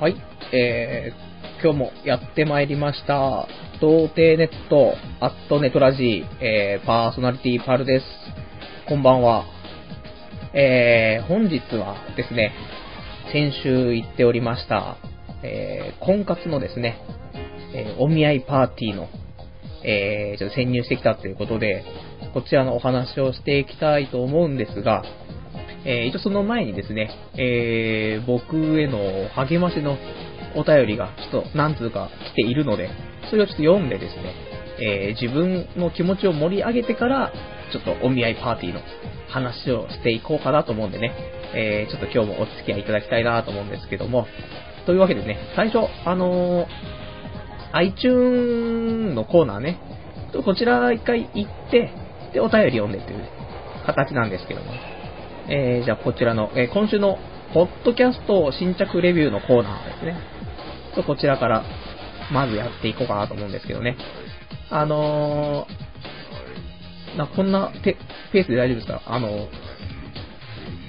はい、えー、今日もやってまいりました。童貞ネット、アットネトラジー、えー、パーソナリティパルです。こんばんは。えー、本日はですね、先週言っておりました、えー、婚活のですね、えーお見合いパーティーの、えー、ちょっと潜入してきたということで、こちらのお話をしていきたいと思うんですが、えー一応その前にですね、えー僕への励ましのお便りがちょっと何通か来ているので、それをちょっと読んでですね、えー自分の気持ちを盛り上げてから、ちょっとお見合いパーティーの話をしていこうかなと思うんでね、えーちょっと今日もお付き合いいただきたいなと思うんですけども、というわけでね、最初、あのー iTune のコーナーね、こちら一回行って、で、お便り読んでという形なんですけども、えーじゃあこちらの、えー今週のポッドキャスト新着レビューのコーナーですね。ちょっとこちらから、まずやっていこうかなと思うんですけどね。あのー、なこんなペースで大丈夫ですか？あのー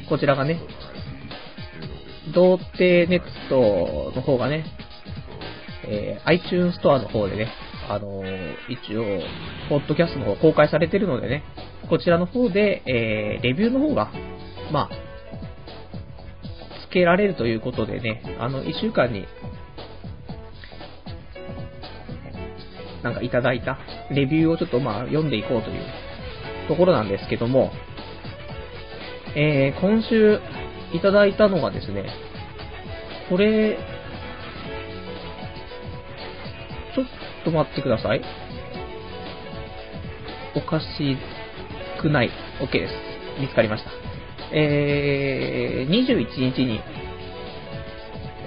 こちらがね、童貞ネットの方がね、えー iTunes ストアの方でね、あのー一応、ポッドキャストの方公開されてるのでね、こちらの方で、えーレビューの方が、まあ、つけられるということでね、あの、1週間に、なんかいただいたレビューをちょっとまあ読んでいこうというところなんですけども、えー今週いただいたのがですね、これ、ちょっと待ってください。おかしくない。OK です。見つかりました。えー、21日に、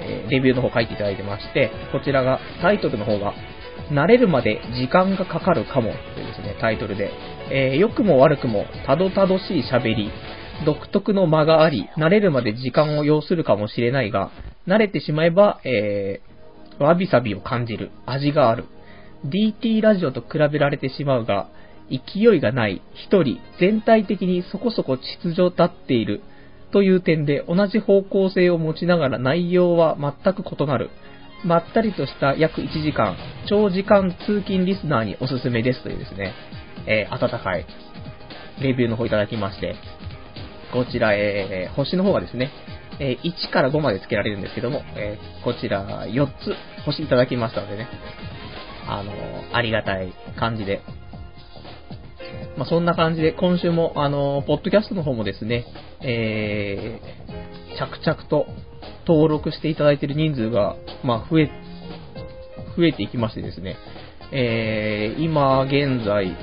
えレビューの方書いていただいてまして、こちらが、タイトルの方が、慣れるまで時間がかかるかもというですね、タイトルで、えー良くも悪くもたどたどしい喋り、独特の間があり、慣れるまで時間を要するかもしれないが、慣れてしまえば、えーわびさびを感じる、味がある。DT ラジオと比べられてしまうが、勢いがない、一人、全体的にそこそこ秩序立っている、という点で同じ方向性を持ちながら内容は全く異なる。まったりとした約1時間、長時間通勤リスナーにおすすめですというですね、えー温かいレビューの方いただきまして、こちら、えー星の方がですね、えー1から5まで付けられるんですけども、えーこちら4つ星いただきましたのでね、あのーありがたい感じで。まあ、そんな感じで、今週も、あのポッドキャストの方もですね、えー着々と登録していただいている人数が、まあ、増え、増えていきましてですね、えー今現在、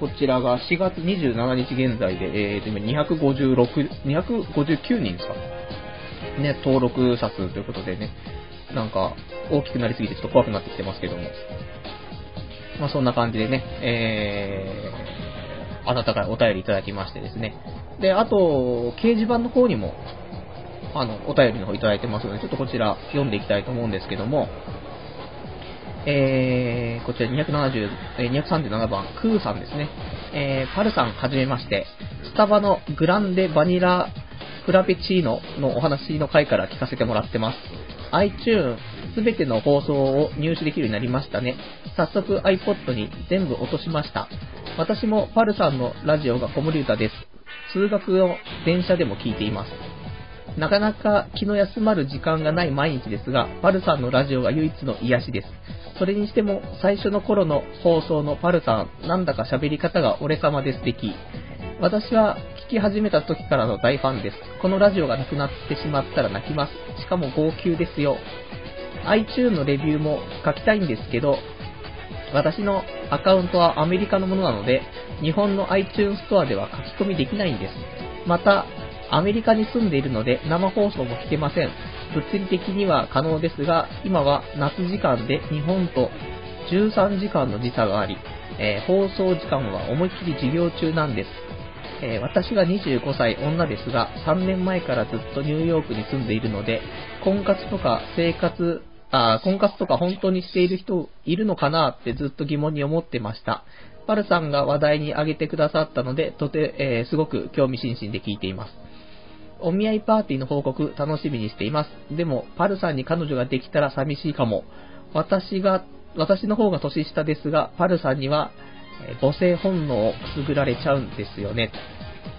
こちらが4月27日現在で、えーと、今256、259人ですかね、登録者数ということでね、なんか、大きくなりすぎてちょっと怖くなってきてますけども。まあそんな感じでね、えー、温かいお便りいただきましてですね。で、あと、掲示板の方にも、あの、お便りの方いただいてますので、ちょっとこちら読んでいきたいと思うんですけども、えー、こちら270、え237番、クーさんですね。えー、パルさんはじめまして、スタバのグランデバニラフラペチーノのお話の回から聞かせてもらってます。iTunes すべての放送を入手できるようになりましたね。早速 iPod に全部落としました。私もパルさんのラジオが子守歌です。通学の電車でも聞いています。なかなか気の休まる時間がない毎日ですが、パルさんのラジオが唯一の癒しです。それにしても、最初の頃の放送のパルさん、なんだか喋り方が俺様で素敵。私は聞き始めた時からの大ファンです。このラジオがなくなってしまったら泣きます。しかも号泣ですよ。iTunes のレビューも書きたいんですけど、私のアカウントはアメリカのものなので、日本の iTunes ストアでは書き込みできないんです。また、アメリカに住んでいるので生放送も聞けません。物理的には可能ですが、今は夏時間で日本と13時間の時差があり、えー放送時間は思いっきり授業中なんです。えー私が25歳女ですが、3年前からずっとニューヨークに住んでいるので、婚活とか生活、あ婚活とか本当にしている人いるのかなってずっと疑問に思ってました。パルさんが話題に挙げてくださったので、とて、えーすごく興味津々で聞いています。お見合いパーティーの報告楽しみにしています。でも、パルさんに彼女ができたら寂しいかも。私が、私の方が年下ですが、パルさんには、母性本能をくすぐられちゃうんですよね。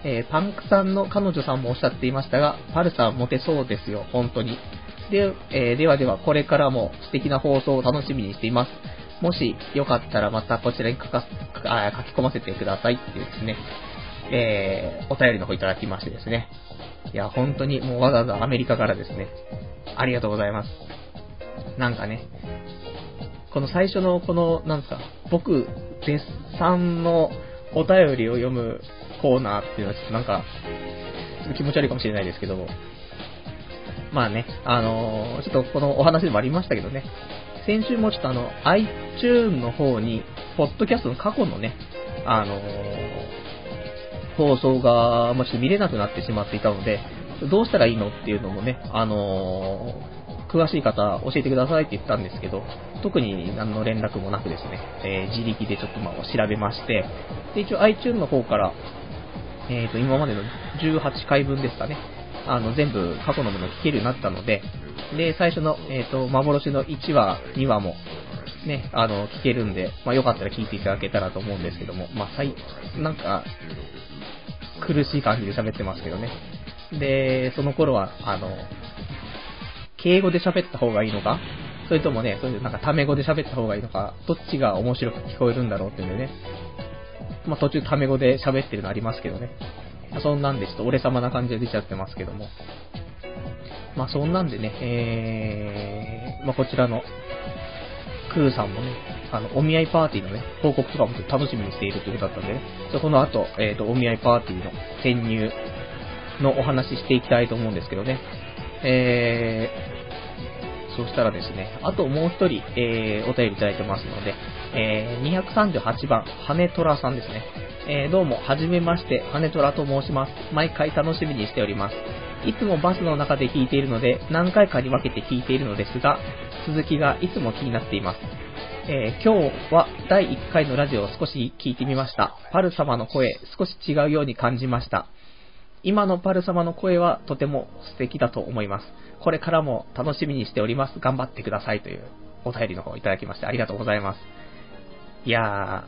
えーパンクさんの彼女さんもおっしゃっていましたが、パルさんモテそうですよ、本当に。で、えーではでは、これからも素敵な放送を楽しみにしています。もしよかったらまたこちらに書かあ書き込ませてくださいっていうですね、えー、お便りの方いただきましてですね。いや、本当にもうわざわざアメリカからですね、ありがとうございます。なんかね、この最初のこの、なんですか、僕、絶賛のお便りを読むコーナーっていうのはちょっとなんか、ちょっと気持ち悪いかもしれないですけども、まあね、あのーちょっとこのお話でもありましたけどね、先週もちょっとあの、iTune の方に、ポッドキャストの過去のね、あのー放送が、まあ、ちょっと見れなくなってしまっていたので、どうしたらいいのっていうのもね、あのー詳しい方教えてくださいって言ったんですけど、特に何の連絡もなくですね、えー自力でちょっとまあ調べまして、で、一応 iTunes の方から、えーと、今までの18回分ですかね、あの、全部過去のもの聞けるようになったので、で、最初の、えっ、と、幻の1話、2話も、ね、あの、聞けるんで、まあ、よかったら聞いていただけたらと思うんですけども、まあ、最、なんか、苦しい感じで喋ってますけどね。で、その頃は、あの、敬語で喋った方がいいのか？それともね、そういうなんかタメ語で喋った方がいいのか、どっちが面白く聞こえるんだろうっていうんでね。まあ途中タメ語で喋ってるのありますけどね。まあそんなんでちょっと俺様な感じで出ちゃってますけども。まあそんなんでね、えー、まあこちらの、クーさんもね、あの、お見合いパーティーのね、報告とかも楽しみにしているということだったんでね、そこの後、えっ、と、お見合いパーティーの潜入のお話ししていきたいと思うんですけどね。えー、そしたらですね、あともう一人、えー、お便りいただいてますので、えー、238番、羽虎さんですね。えー、どうも、はじめまして、羽虎と申します。毎回楽しみにしております。いつもバスの中で聞いているので、何回かに分けて聞いているのですが、続きがいつも気になっています。えー今日は第1回のラジオを少し聞いてみました。パル様の声、少し違うように感じました。今のパル様の声はとても素敵だと思います。これからも楽しみにしております。頑張ってくださいというお便りの方をいただきましてありがとうございます。いや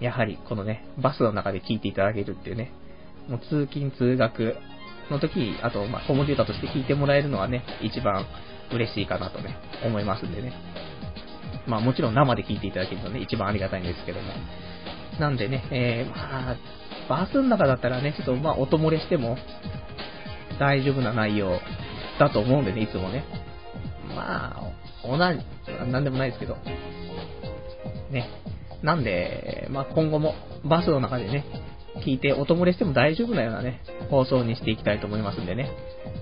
ー、やはりこのね、バスの中で聞いていただけるっていうね、もう通勤通学の時、あと、まあ、ホームデータとして聞いてもらえるのはね、一番嬉しいかなとね、思いますんでね。まあもちろん生で聞いていただけるとね、一番ありがたいんですけども。なんでね、えー、まあ、バスの中だったらね、ちょっとまあ音漏れしても大丈夫な内容だと思うんでね、いつもね。まあ、同じ、なんでもないですけど。ね。なんで、まあ今後もバスの中でね、聞いて音漏れしても大丈夫なようなね、放送にしていきたいと思いますんでね。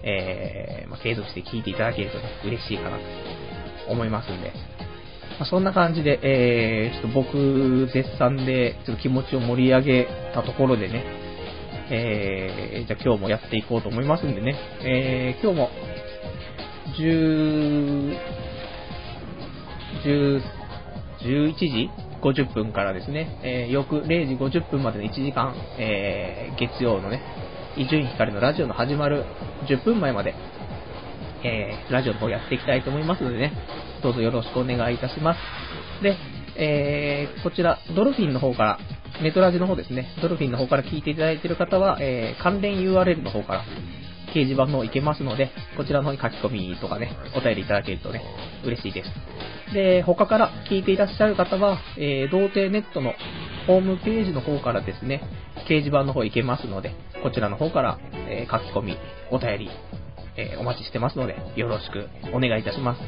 えー、まあ継続して聞いていただけるとね、嬉しいかなと思いますんで。まあ、そんな感じで、えー、ちょっと僕絶賛で、ちょっと気持ちを盛り上げたところでね、えー、じゃあ今日もやっていこうと思いますんでね、えー、今日も、10、10、11時50分からですね、えー、翌0時50分までの1時間、えー、月曜のね、伊集院光のラジオの始まる10分前まで、えー、ラジオの方やっていきたいと思いますのでね、どうぞよろしくお願いいたします。で、えー、こちら、ドルフィンの方から、ネトラジの方ですね、ドルフィンの方から聞いていただいている方は、えー、関連 URL の方から、掲示板の方行けますので、こちらの方に書き込みとかね、お便りいただけるとね、嬉しいです。で、他から聞いていらっしゃる方は、えー、童貞ネットのホームページの方からですね、掲示板の方行けますので、こちらの方から、えー書き込み、お便り、えーお待ちしてますので、よろしくお願いいたします。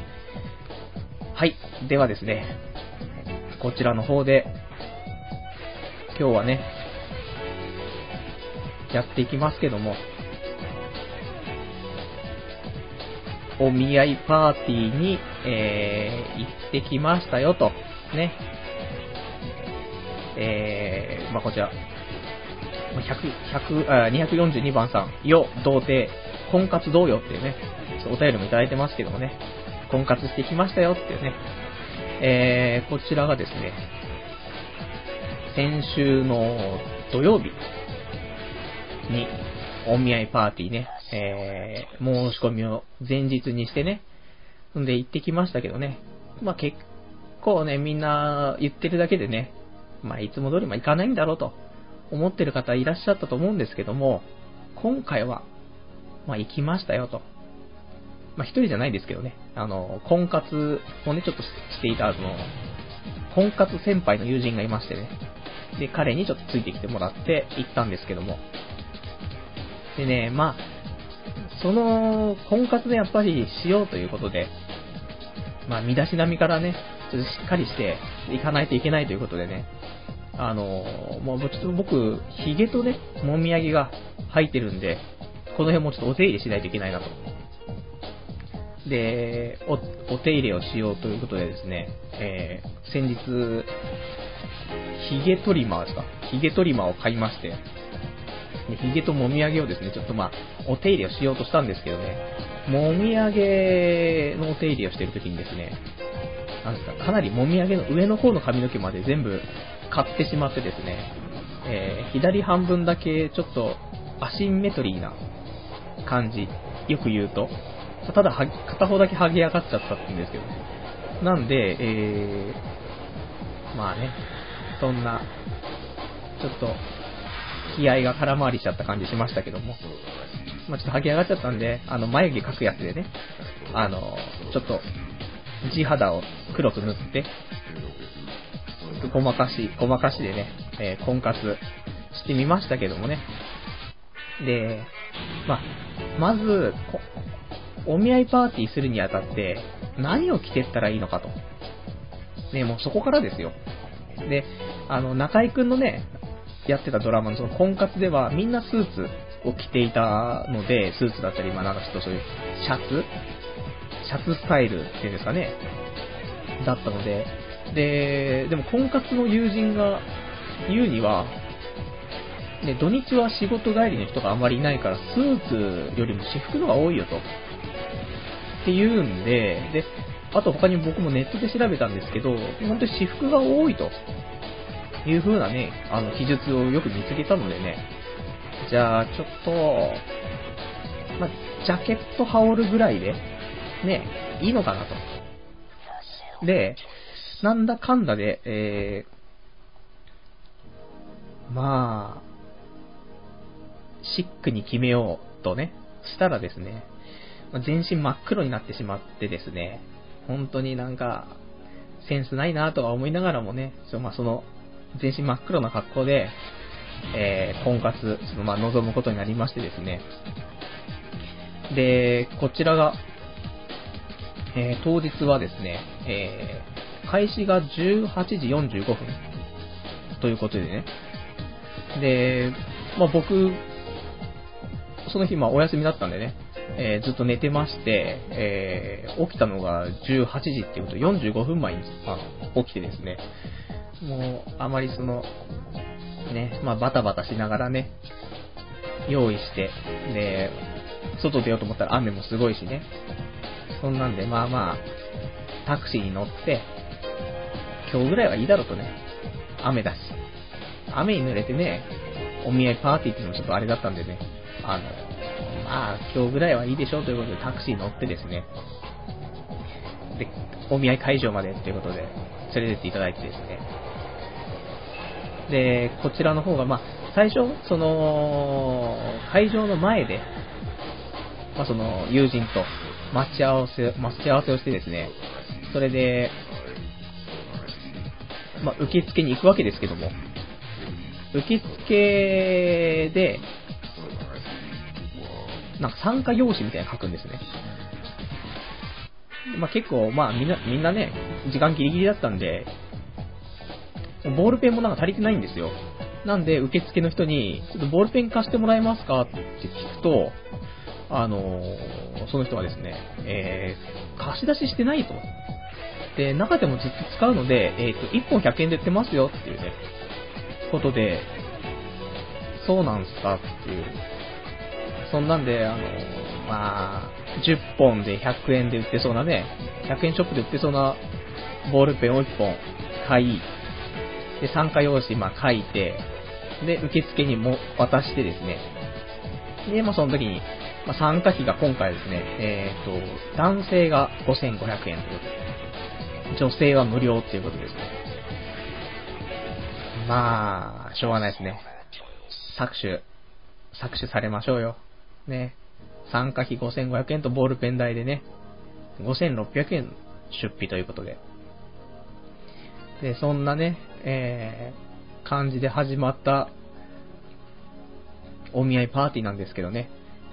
はい。ではですね、こちらの方で、今日はね、やっていきますけども、お見合いパーティーに、えー、行ってきましたよと、ね。えー、まあ、こちら、100、100あ、242番さん、よ、童貞、婚活どうよっていうね、お便りもいただいてますけどもね、婚活してきましたよっていうね、えー、こちらがですね、先週の土曜日に、お見合いパーティーね、えー、申し込みを前日にしてね、んで行ってきましたけどね、まあ結構ね、みんな言ってるだけでね、まあいつも通りま行かないんだろうと思ってる方いらっしゃったと思うんですけども、今回は、まあ行きましたよと。まあ一人じゃないですけどね、あの、婚活をね、ちょっとしていた、あの、婚活先輩の友人がいましてね、で、彼にちょっとついてきてもらって行ったんですけども、でね、まあ、その、婚活でやっぱりしようということで、まあ、身だしなみからね、ちょっとしっかりしていかないといけないということでね、あの、もうちょっと僕、髭とね、もみあげが入ってるんで、この辺もちょっとお手入れしないといけないなと。で、お、お手入れをしようということでですね、えー、先日、髭トリマーですか？髭トリマーを買いまして、髭ともみあげをですね、ちょっとまあ、お手入れをしようとしたんですけどね、もみあげのお手入れをしてるときにですね、なんですか、かなりもみあげの上の方の髪の毛まで全部買ってしまってですね、えー、左半分だけちょっとアシンメトリーな感じ、よく言うと、ただ片方だけ剥げ上がっちゃったって言うんですけど、なんで、えー、まあね、そんな、ちょっと、気合が空回りしちゃった感じしましたけども、まあ、ちょっと剥げ上がっちゃったんで、あの、眉毛描くやつでね、あの、ちょっと、地肌を黒く塗って、ごまかし、ごまかしでね、えー、婚活してみましたけどもね。で、まあ、まず、お見合いパーティーするにあたって、何を着てったらいいのかと。ね、もうそこからですよ。で、あの、中井くんのね、やってたドラマのその婚活ではみんなスーツを着ていたので、スーツだったり、まあなんかちょっとそういうシャツ？シャツスタイルっていうんですかね、だったので、で、でも婚活の友人が言うには、ね、土日は仕事帰りの人があまりいないから、スーツよりも私服のが多いよと。って言うんで、で、あと他に僕もネットで調べたんですけど、本当に私服が多いという風なね、あの、記述をよく見つけたのでね、じゃあ、ちょっと、まジャケット羽織るぐらいで、ね、いいのかなと。で、なんだかんだで、えー、まあ、シックに決めようとね、したらですね、全身真っ黒になってしまってですね、本当になんか、センスないなとは思いながらもね、そまあ、その、全身真っ黒な格好で、えー、婚活、そのまあ、望むことになりましてですね。で、こちらが、えー、当日はですね、えー、開始が18時45分ということでね。で、まあ、僕、その日、まあ、お休みだったんでね、えー、ずっと寝てまして、えー、起きたのが18時っていうこと、45分前にあの起きてですね、もう、あまりその、ね、まあ、バタバタしながらね、用意して、で、外出ようと思ったら雨もすごいしね、そんなんで、まあまあ、タクシーに乗って、今日ぐらいはいいだろうとね、雨だし、雨に濡れてね、お見合いパーティーっていうのもちょっとあれだったんでね、あの、まあ、今日ぐらいはいいでしょうということでタクシー乗ってですね、で、お見合い会場までっていうことで連れてっていただいてですね、で、こちらの方が、まあ、最初、その、会場の前で、まあ、その、友人と待ち合わせ、待ち合わせをしてですね、それで、まあ、受付に行くわけですけども、受付で、なんか参加用紙みたいなの書くんですね。まあ、結構、まあみんな、みんなね、時間ギリギリだったんで、ボールペンもなんか足りてないんですよ。なんで、受付の人に、ちょっとボールペン貸してもらえますか？って聞くと、あのー、その人はですね、えー、貸し出ししてないと。で、中でもずっと使うので、えっ、ー、と、1本100円で売ってますよっていうね、ことで、そうなんすかっていう。そんなんで、あの、まあ、10本で100円で売ってそうなね、100円ショップで売ってそうなボールペンを1本買い、で、参加用紙、まあ、書いて、で、受付にも渡してですね、で、まあ、その時に、まあ、参加費が今回ですね、えっ、と、男性が5500円ということで、女性は無料っていうことですね。まあ、しょうがないですね。搾取、搾取されましょうよ。ね。参加費5500円とボールペン代でね、5600円出費ということで。で、そんなね、えー、感じで始まったお見合いパーティーなんですけどね。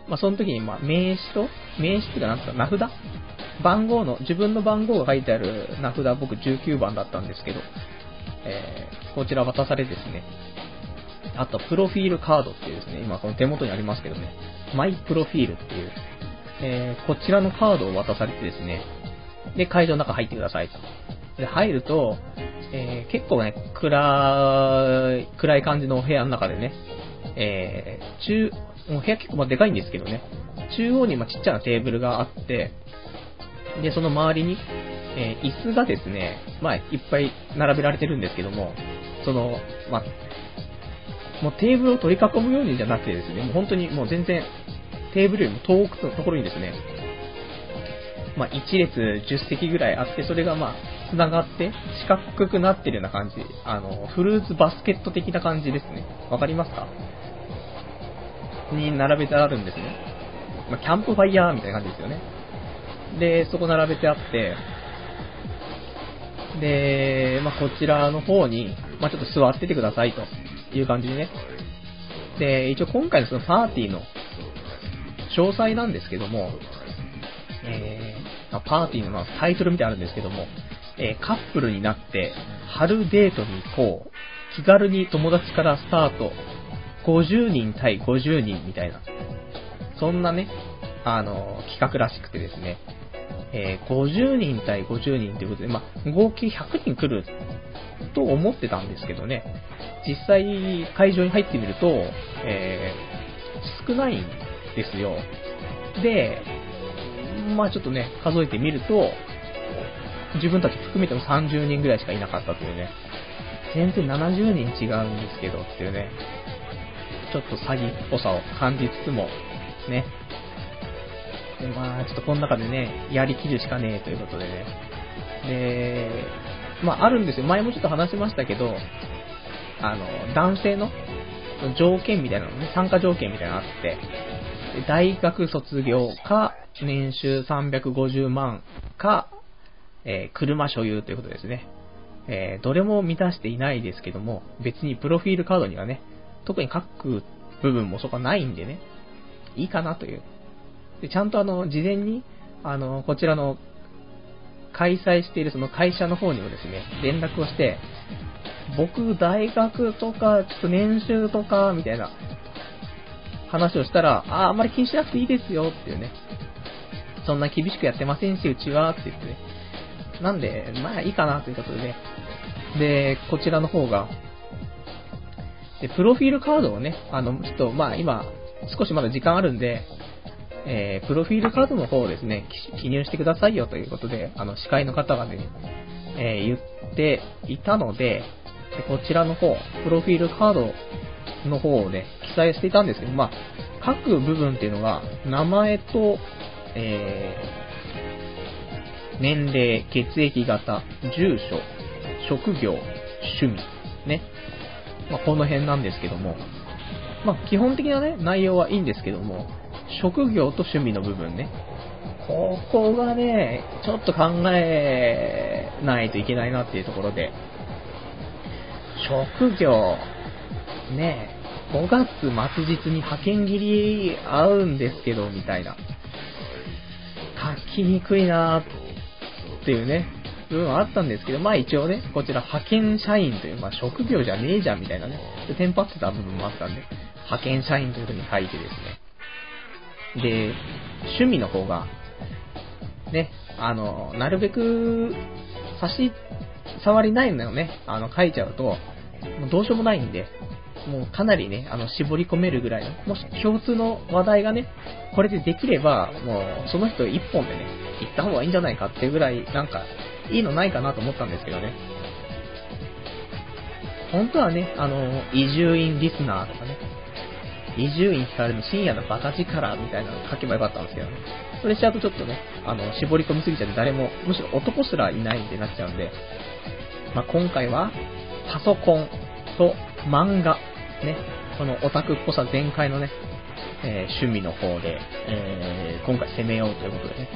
まあ、その時に、まあ、名刺と、名刺っていうか、なんですか、名札？番号の、自分の番号が書いてある名札、僕19番だったんですけど、えー、こちら渡されですね。あと、プロフィールカードっていうですね、今この手元にありますけどね、マイプロフィールっていう、えー、こちらのカードを渡されてですね、で、会場の中入ってくださいと。で、入ると、えー、結構ね、暗い、暗い感じのお部屋の中でね、えー、中、もう部屋結構までかいんですけどね、中央にまちっちゃなテーブルがあって、で、その周りに、えー、椅子がですね、まあ、いっぱい並べられてるんですけども、その、まあ、もうテーブルを取り囲むようにじゃなくてですね、もう本当にもう全然テーブルよりも遠くのところにですね、まあ、1列10席ぐらいあって、それがまあ、繋がって四角くなってるような感じ。あの、フルーツバスケット的な感じですね。わかりますか？に並べてあるんですね。まあ、キャンプファイヤーみたいな感じですよね。で、そこ並べてあって、で、まあ、こちらの方に、まあ、ちょっと座っててくださいとっていう感じでね。で、一応今回のそのパーティーの詳細なんですけども、えー、パーティーのタイトルみたいなあるんですけども、えー、カップルになって春デートに行こう。気軽に友達からスタート。50人対50人みたいな。そんなね、あの、企画らしくてですね。えー、50人対50人ということで、まあ、合計100人来ると思ってたんですけどね。実際、会場に入ってみると、えー、少ないんですよ。で、まあちょっとね、数えてみると、自分たち含めても30人ぐらいしかいなかったというね。全然70人違うんですけどっていうね。ちょっと詐欺っぽさを感じつつも、ね。まあ、ちょっとこの中でね、やりきるしかねえということでね。で、まああるんですよ。前もちょっと話しましたけど、あの、男性の条件みたいなのね、参加条件みたいなのがあって、大学卒業か、年収350万か、えー、車所有ということですね。えー、どれも満たしていないですけども、別にプロフィールカードにはね、特に書く部分もそこはないんでね、いいかなという。で、ちゃんとあの、事前に、あの、こちらの、開催しているその会社の方にもですね、連絡をして、僕、大学とか、ちょっと年収とか、みたいな話をしたら、あ、あんまり気にしなくていいですよっていうね。そんな厳しくやってませんし、うちは、って言ってね。なんで、まあいいかなということでね。で、こちらの方が、で、プロフィールカードをね、あの、ちょっと、まあ今、少しまだ時間あるんで、えー、プロフィールカードの方をですね、記入してくださいよということで、あの、司会の方がね、えー、言っていたので、こちらの方、プロフィールカードの方をね、記載していたんですけど、まあ、各部分っていうのが、名前と、えー、年齢、血液型、住所、職業、趣味、ね。まあ、この辺なんですけども、まあ、基本的なね、内容はいいんですけども、職業と趣味の部分ね。ここがね、ちょっと考えないといけないなっていうところで、職業、ね、5月末日に派遣切り合うんですけど、みたいな。書きにくいなっていうね、部分はあったんですけど、まあ一応ね、こちら派遣社員という、まあ職業じゃねえじゃんみたいなね、テンパってた部分もあったんで、派遣社員という風に書いてですね。で、趣味の方が、ね、あの、なるべく、差し触りないのよね、あの、書いちゃうと、もうどうしようもないんで、もうかなりね、あの、絞り込めるぐらいの、もし共通の話題がね、これでできれば、もう、その人一本でね、行った方がいいんじゃないかっていうぐらい、なんか、いいのないかなと思ったんですけどね。本当はね、あの、移住院リスナーとかね、伊集院光の深夜のバカ力みたいなの書けばよかったんですけどね。それしちゃうとちょっとね、あの、絞り込みすぎちゃって誰も、むしろ男すらいないってなっちゃうんで、まあ、今回は、パソコンと漫画、ね、このオタクっぽさ全開のね、えー、趣味の方で、えー、今回攻めようということでね。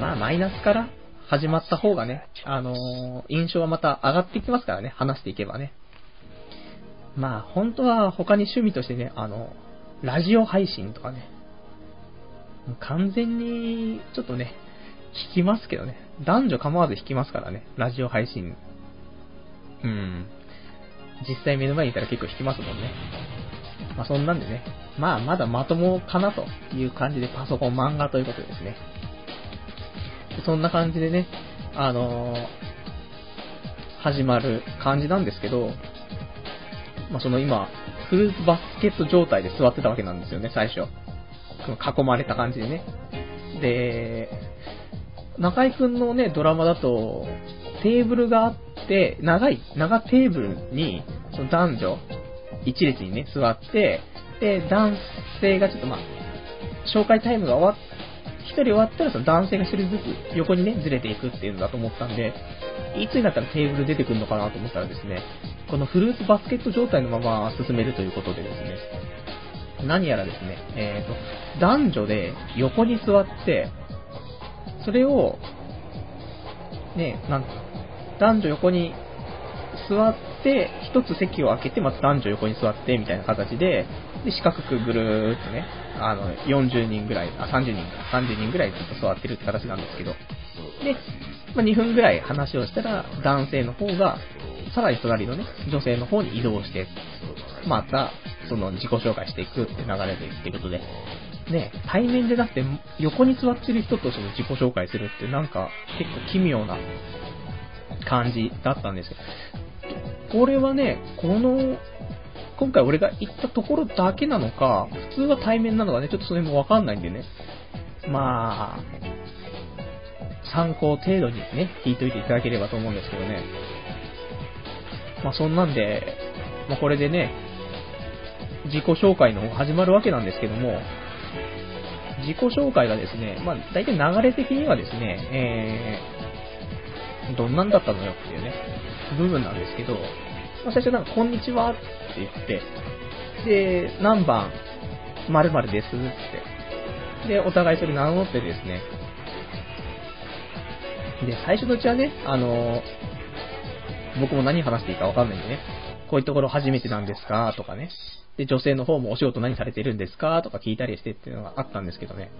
まあ、マイナスから始まった方がね、あのー、印象はまた上がっていきますからね、話していけばね。まあ、本当は他に趣味としてね、あの、ラジオ配信とかね、完全に、ちょっとね、聞きますけどね。男女構わず弾きますからね、ラジオ配信。うん。実際目の前にいたら結構弾きますもんね。まあそんなんでね、まあまだまともかなという感じでパソコン漫画ということでですね。そんな感じでね、あのー、始まる感じなんですけど、まあその今、フルーツバスケット状態で座ってたわけなんですよね、最初。囲まれた感じでね。で、中井くんのね、ドラマだと、テーブルがあって、長い、長テーブルに、その男女、一列にね、座って、で、男性がちょっとまあ、紹介タイムが終わっ、一人終わったらその男性が一人ずつ横にね、ずれていくっていうのだと思ったんで、いつになったらテーブル出てくるのかなと思ったらですね、このフルーツバスケット状態のまま進めるということでですね、何やらですね、えーと、男女で横に座って、それを、ね、なん男女横に座って、一つ席を空けて、また男女横に座って、みたいな形で、で、四角くぐるーっとね、あの、40人ぐらい、あ、30人か、30人ぐらいずっと座ってるって形なんですけど、で、まあ、2分ぐらい話をしたら、男性の方が、さらに隣のね、女性の方に移動して、また、その自己紹介していくって流れでってことで、ね、対面でなくて、横に座ってる人とその自己紹介するってなんか結構奇妙な感じだったんですよ。これはね、この、今回俺が行ったところだけなのか、普通は対面なのかね、ちょっとそれもわかんないんでね。まあ、参考程度にね、聞いといていただければと思うんですけどね。まあそんなんで、まあこれでね、自己紹介の始まるわけなんですけども、自己紹介がですね、まあ大体流れ的にはですね、えー、どんなんだったのよっていうね、部分なんですけど、まあ最初なんか、こんにちはって言って、で、何番、〇〇ですって。で、お互いそれ名乗ってですね、で、最初のうちはね、あの僕も何話していいかわかんないんでね、こういうところ初めてなんですか？とかね。で、女性の方もお仕事何されてるんですか？とか聞いたりしてっていうのがあったんですけどね。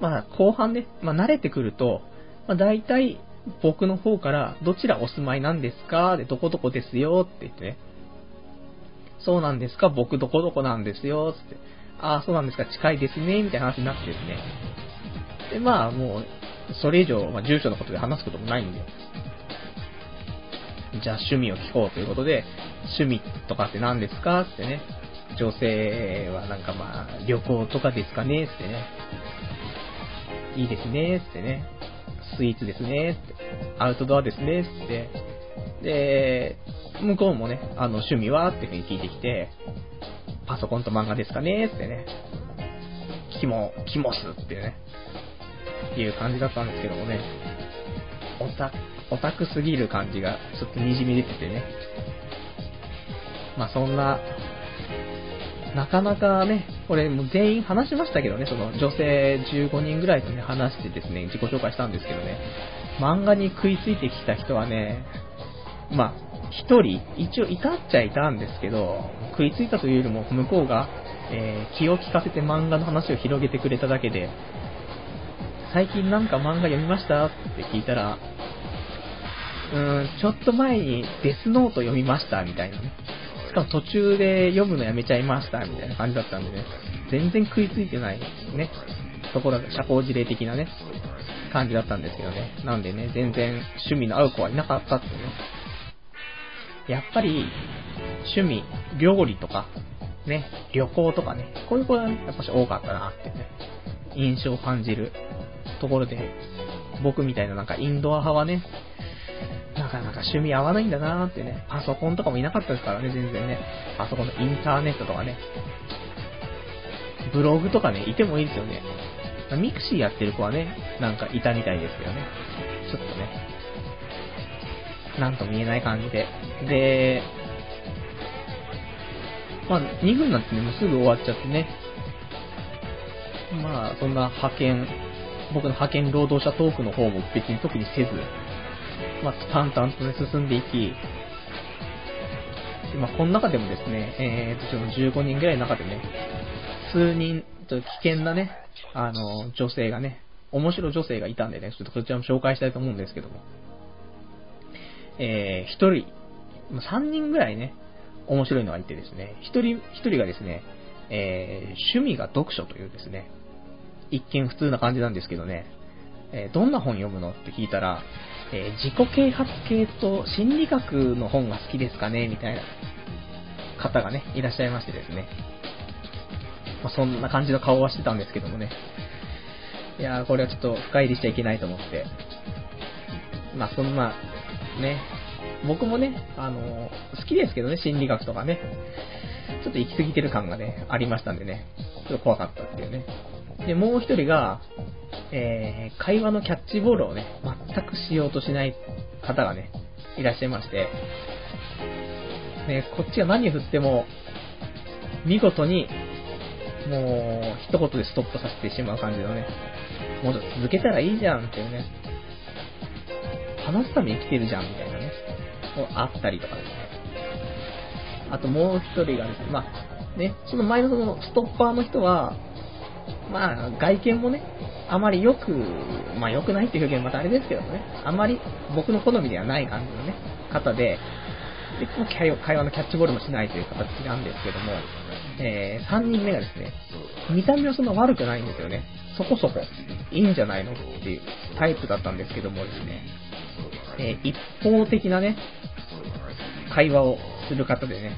まあ、後半ね、まあ、慣れてくると、まあ、大体、僕の方から、どちらお住まいなんですか？で、どこどこですよ？って言ってね。そうなんですか？僕どこどこなんですよ？つって。ああ、そうなんですか？近いですね？みたいな話になってですね。で、まあ、もう、それ以上、まあ、住所のことで話すこともないんで、じゃあ趣味を聞こうということで、趣味とかって何ですかってね、女性はなんかまあ、旅行とかですかねってね、いいですねってね、スイーツですねって、アウトドアですねって、で、向こうもね、あの、趣味はっていう風に聞いてきて、パソコンと漫画ですかねってね、キモ、キモスってね、ていう感じだったんですけどもね、オタ、オタクすぎる感じがちょっと滲み出ててね。まあそんな、なかなかね、これもう全員話しましたけどね、その女性15人ぐらいとね、話してですね、自己紹介したんですけどね、漫画に食いついてきた人はね、まあ、一人、一応いたっちゃいたんですけど、食いついたというよりも向こうが、えー、気を利かせて漫画の話を広げてくれただけで、最近なんか漫画読みましたって聞いたら、うーん、ちょっと前にデスノート読みましたみたいなね。しかも途中で読むのやめちゃいましたみたいな感じだったんでね、全然食いついてないね、ところが社交辞令的なね、感じだったんですけどね。なんでね、全然趣味の合う子はいなかったってね。やっぱり、趣味、料理とか、ね、旅行とかね、こういう子が、ね、やっぱし多かったなってね、印象を感じるところで、僕みたいななんかインドア派はね、なかなか趣味合わないんだなーってね、パソコンとかもいなかったですからね、全然ね。パソコンのインターネットとかね。ブログとかね、いてもいいですよね。ミクシーやってる子はね、なんかいたみたいですけどね。ちょっとね、なんとも言えない感じで。で、まあ、2分なんてね、もうすぐ終わっちゃってね。まあ、そんな派遣、僕の派遣労働者トークの方も別に特にせず、まあ、淡々とね、進んでいき、まあ、この中でもですね、えーと、15人ぐらいの中でね、数人、と危険なね、あの、女性がね、面白い女性がいたんでね、ちょっとこちらも紹介したいと思うんですけども。えー、一人、三人ぐらいね、面白いのがいてですね、一人、一人がですね、えー、趣味が読書というですね、一見普通な感じなんですけどね、えー、どんな本読むの？って聞いたら、えー、自己啓発系と心理学の本が好きですかね？みたいな方がね、いらっしゃいましてですね。まあ、そんな感じの顔はしてたんですけどもね。いやー、これはちょっと深入りしちゃいけないと思って。まあ、そんな、ね、僕もね、あのー、好きですけどね、心理学とかね。ちょっと行き過ぎてる感がね、ありましたんでね、ちょっと怖かったっていうね。で、もう一人が、えー、会話のキャッチボールをね、全くしようとしない方がね、いらっしゃいまして、ね、こっちが何振っても、見事に、もう、一言でストップさせてしまう感じのね、もうちょっと続けたらいいじゃんっていうね、話すために来てるじゃんみたいなね、あったりとかですね。あともう一人がですね、まあ、ね、その前のそのストッパーの人は、まあ、外見もね、あまり良く、まあ良くないっていう表現またあれですけどもね、あまり僕の好みではない感じのね、方で、で、会話のキャッチボールもしないという形なんですけども、えー、3人目がですね、見た目はそんな悪くないんですよね。そこそこ、いいんじゃないのっていうタイプだったんですけどもですね、えー、一方的なね、会話をする方でね、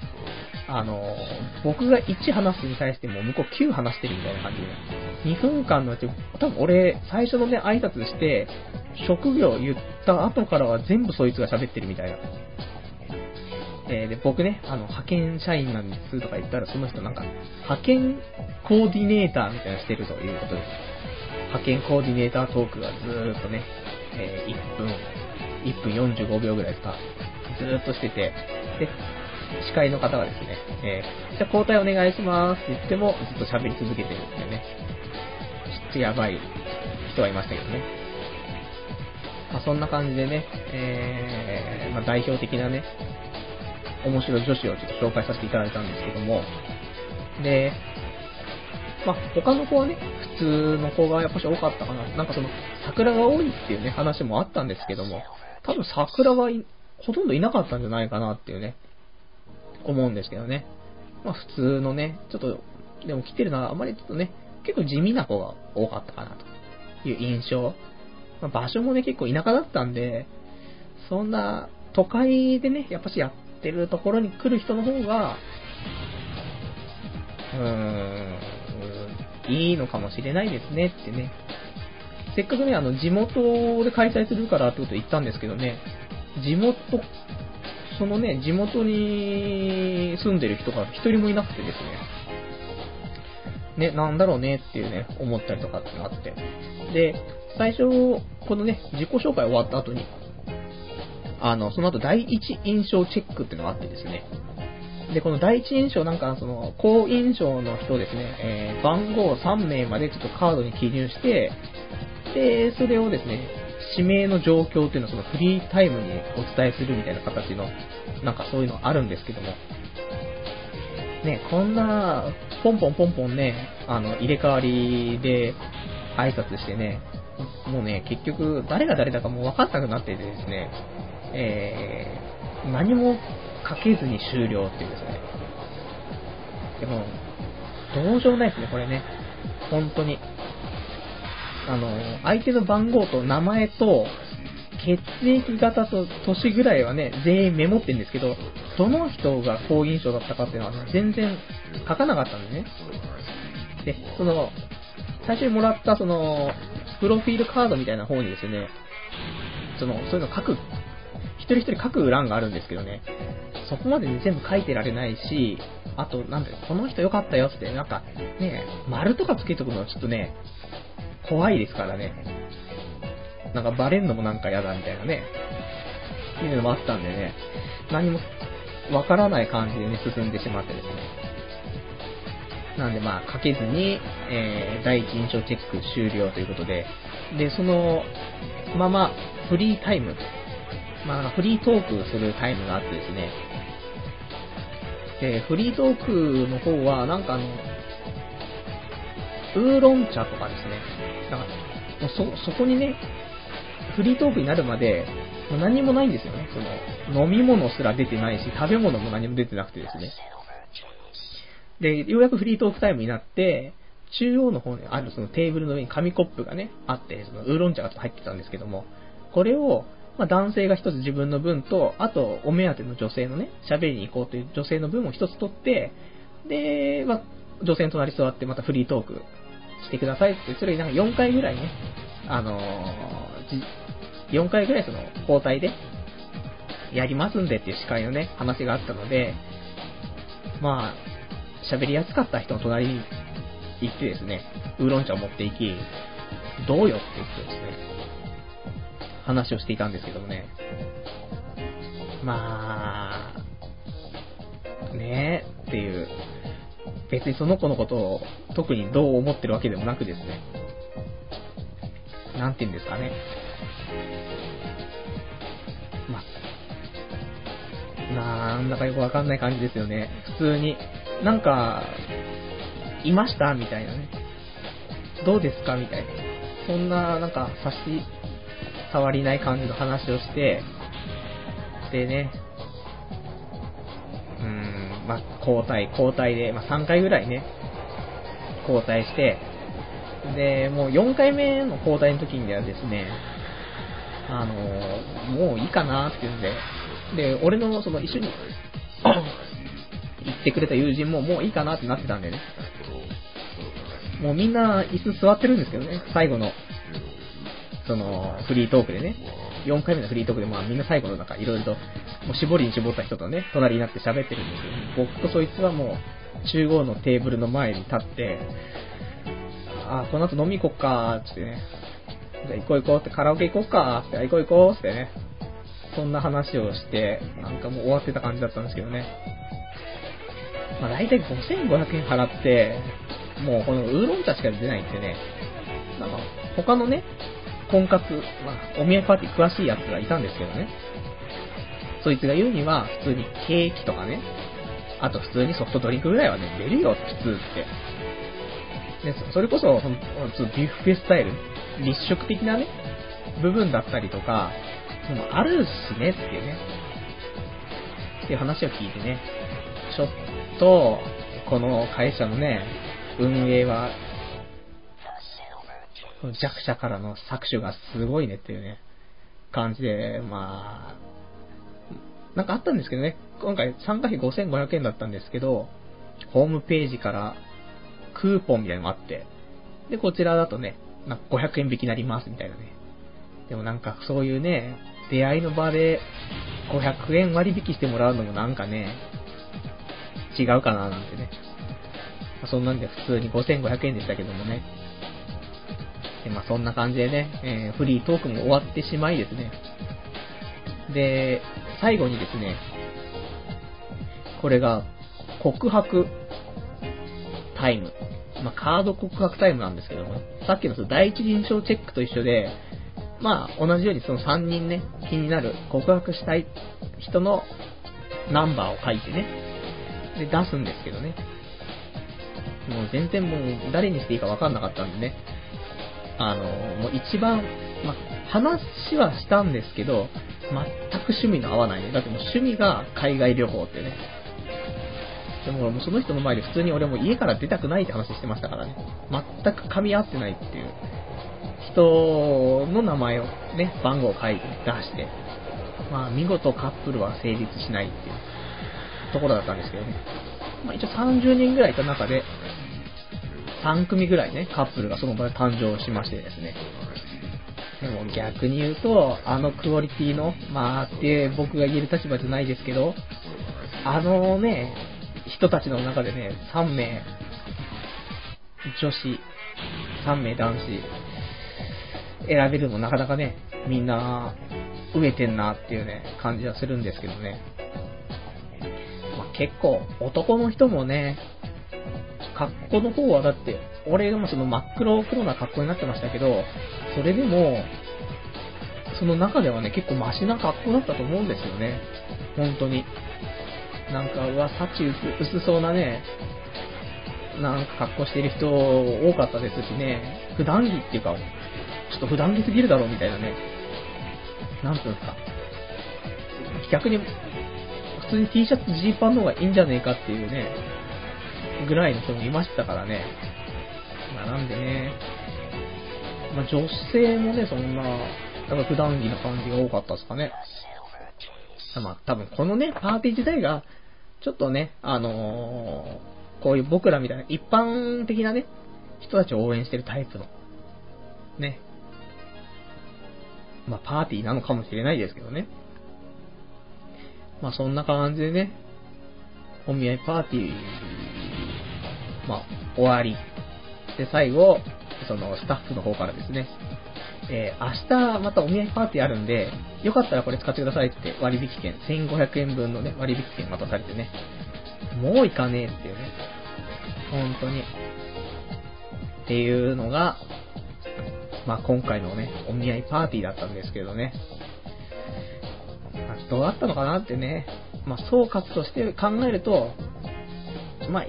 あの、僕が1話すに対しても向こう9話してるみたいな感じで、2分間のうち、多分俺、最初のね、挨拶して、職業言った後からは全部そいつが喋ってるみたいな。えー、で、僕ね、あの、派遣社員なんですとか言ったら、その人なんか、派遣コーディネーターみたいなしてるということです。派遣コーディネータートークがずーっとね、えー、1分、1分45秒ぐらいですか、ずーっとしてて、で、司会の方がですね、えー、じゃあ交代お願いします。って言っても、ずっと喋り続けてるっていうね、ちょっとやばい人がいましたけどね。まあ、そんな感じでね、えー、まあ、代表的なね、面白い女子をちょっと紹介させていただいたんですけども、で、まあ、他の子はね、普通の子がやっぱし多かったかな。なんかその、桜が多いっていうね、話もあったんですけども、多分桜はほとんどいなかったんじゃないかなっていうね、思うんですけどね。まあ普通のね、ちょっと、でも来てるのはあまりちょっとね、結構地味な子が多かったかなという印象。まあ、場所もね、結構田舎だったんで、そんな都会でね、やっぱしやってるところに来る人の方が、うーん、いいのかもしれないですねってね。せっかくね、あの、地元で開催するからってこと言ったんですけどね、地元そのね、地元に住んでる人が一人もいなくてですね、ね、なんだろうねっていうね、思ったりとかってあって。で、最初、このね、自己紹介終わった後に、あの、その後第一印象チェックっていうのがあってですね、で、この第一印象なんか、その、好印象の人ですね、えー、番号3名までちょっとカードに記入して、で、それをですね、指名の状況っていうのをそのフリータイムにお伝えするみたいな形の、なんかそういうのあるんですけども、ね、こんな、ポンポンポンポンね、あの、入れ替わりで挨拶してね、もうね、結局、誰が誰だかもう分かんなくなっててですね、えー、何も書けずに終了っていうですね。でも、どうしようもないですね、これね。本当に。あの、相手の番号と名前と、血液型と年ぐらいはね、全員メモってんですけど、どの人が好印象だったかっていうのは、ね、全然書かなかったんでね。で、その、最初にもらったその、プロフィールカードみたいな方にですね、その、そういうの書く一人一人書く欄があるんですけどね、そこまでね、全部書いてられないし、あと、なんだよ、この人良かったよって、なんか、ね、丸とかつけとくのはちょっとね、怖いですからね。なんかバレんのもなんか嫌だみたいなね、いうのもあったんでね、何もわからない感じでね、進んでしまってですね。なんでまあ、書けずに、えー、第一印象チェック終了ということで、で、そのまま、フリータイム、まあ、フリートークするタイムがあってですね、で、フリートークの方は、なんかあの、ウーロン茶とかですね、なんか、もうそ、そこにね、フリートークになるまで、何もないんですよね。その、飲み物すら出てないし、食べ物も何も出てなくてですね。で、ようやくフリートークタイムになって、中央の方にあるそのテーブルの上に紙コップがね、あって、そのウーロン茶が入ってたんですけども、これを、まあ、男性が一つ自分の分と、あと、お目当ての女性のね、喋りに行こうという女性の分を一つ取って、で、まあ、女性の隣座ってまたフリートークしてくださいって、それなんか4回ぐらいね、あのー、4回ぐらいその交代でやりますんでっていう司会のね、話があったので、まあ、喋りやすかった人の隣に行ってですね、ウーロン茶を持っていき、どうよって言ってですね、話をしていたんですけどもね。まあ、ねえっていう、別にその子のことを特にどう思ってるわけでもなくですね、なんて言うんですかね。まあなんだかよくわかんない感じですよね。普通に。なんか、いましたみたいなね。どうですかみたいな。そんな、なんか、差し障りない感じの話をして、でね、まあ、交代、交代で、まあ、3回ぐらいね、交代して、で、もう4回目の交代の時にはですね、あのもういいかなって言うんで、で、俺のその一緒に行ってくれた友人ももういいかなってなってたんでね、もうみんな椅子座ってるんですけどね、最後の、その、フリートークでね。4回目のフリートークで、まあみんな最後のなんかいろいろと、もう絞りに絞った人とね、隣になって喋ってるんですけど、僕とそいつはもう、中央のテーブルの前に立って、あ、この後飲み行こっかーってね、じゃあ行こう行こうって、カラオケ行こうかーって、行こう行こうってね、そんな話をして、なんかもう終わってた感じだったんですけどね。まあ大体5500円払って、もうこのウーロン茶しか出ないってね、なんか他のね、婚活、まあ、お見合いパーティー詳しいやつがいたんですけどね、そいつが言うには、普通にケーキとかね、あと普通にソフトドリンクぐらいはね、出るよ、普通って。で、それこそ、ビュッフェスタイル、立食的なね、部分だったりとか、もあるしね、っていうね、っていう話を聞いてね、ちょっと、この会社のね、運営は、弱者からの搾取がすごいねっていうね、感じで、まあ、なんかあったんですけどね、今回参加費5500円だったんですけど、ホームページからクーポンみたいなのもあって、で、こちらだとね、なんか500円引きになりますみたいなね。でもなんかそういうね、出会いの場で500円割引してもらうのもなんかね、違うかななんてね、そんなんで普通に5500円でしたけどもね。で、まあそんな感じでね、えー、フリートークも終わってしまいですね。で、最後にですね、これが告白タイム。まあ、カード告白タイムなんですけども、さっきのその第一印象チェックと一緒で、まあ、同じようにその3人ね、気になる告白したい人のナンバーを書いてね、で、出すんですけどね。もう全然もう誰にしていいか分かんなかったんでね。あの、もう一番、ま、話はしたんですけど、全く趣味の合わないね。だってもう趣味が海外旅行ってね。でももうその人の前で普通に俺も家から出たくないって話してましたからね。全く噛み合ってないっていう人の名前をね、番号を書いて出して、まあ見事カップルは成立しないっていうところだったんですけどね。まあ、一応30人ぐらいいた中で、3組ぐらいね、カップルがその場で誕生しましてですね。でも逆に言うと、あのクオリティの、まあって僕が言える立場じゃないですけど、あのね、人たちの中でね、3名、女子、3名男子、選べるのなかなかね、みんな、飢えてんなっていうね、感じはするんですけどね。まあ、結構、男の人もね、格好の方はだって、俺もその真っ黒黒な格好になってましたけど、それでも、その中ではね、結構マシな格好だったと思うんですよね。本当に。なんか、うわ、幸薄そうなね、なんか格好してる人多かったですしね、普段着っていうか、ちょっと普段着すぎるだろうみたいなね、なんていうんですか。逆に、普通に T シャツ、ジーパンの方がいいんじゃねえかっていうね、ぐらいの人もいましたからね。まあなんでね、まあ女性もね、そんな、やっぱ普段着の感じが多かったですかね。まあ多分このね、パーティー自体が、ちょっとね、あのー、こういう僕らみたいな一般的なね、人たちを応援してるタイプの、ね。まあパーティーなのかもしれないですけどね。まあそんな感じでね、お見合いパーティー、まあ終わり。で、最後、そのスタッフの方からですね、えー、明日またお見合いパーティーあるんで、よかったらこれ使ってくださいって割引券、1500円分のね、割引券渡されてね、もう行かねえっていうね、本当に。っていうのが、まあ今回のね、お見合いパーティーだったんですけどね。どうだったのかなってね、まあ総括として考えると、まあ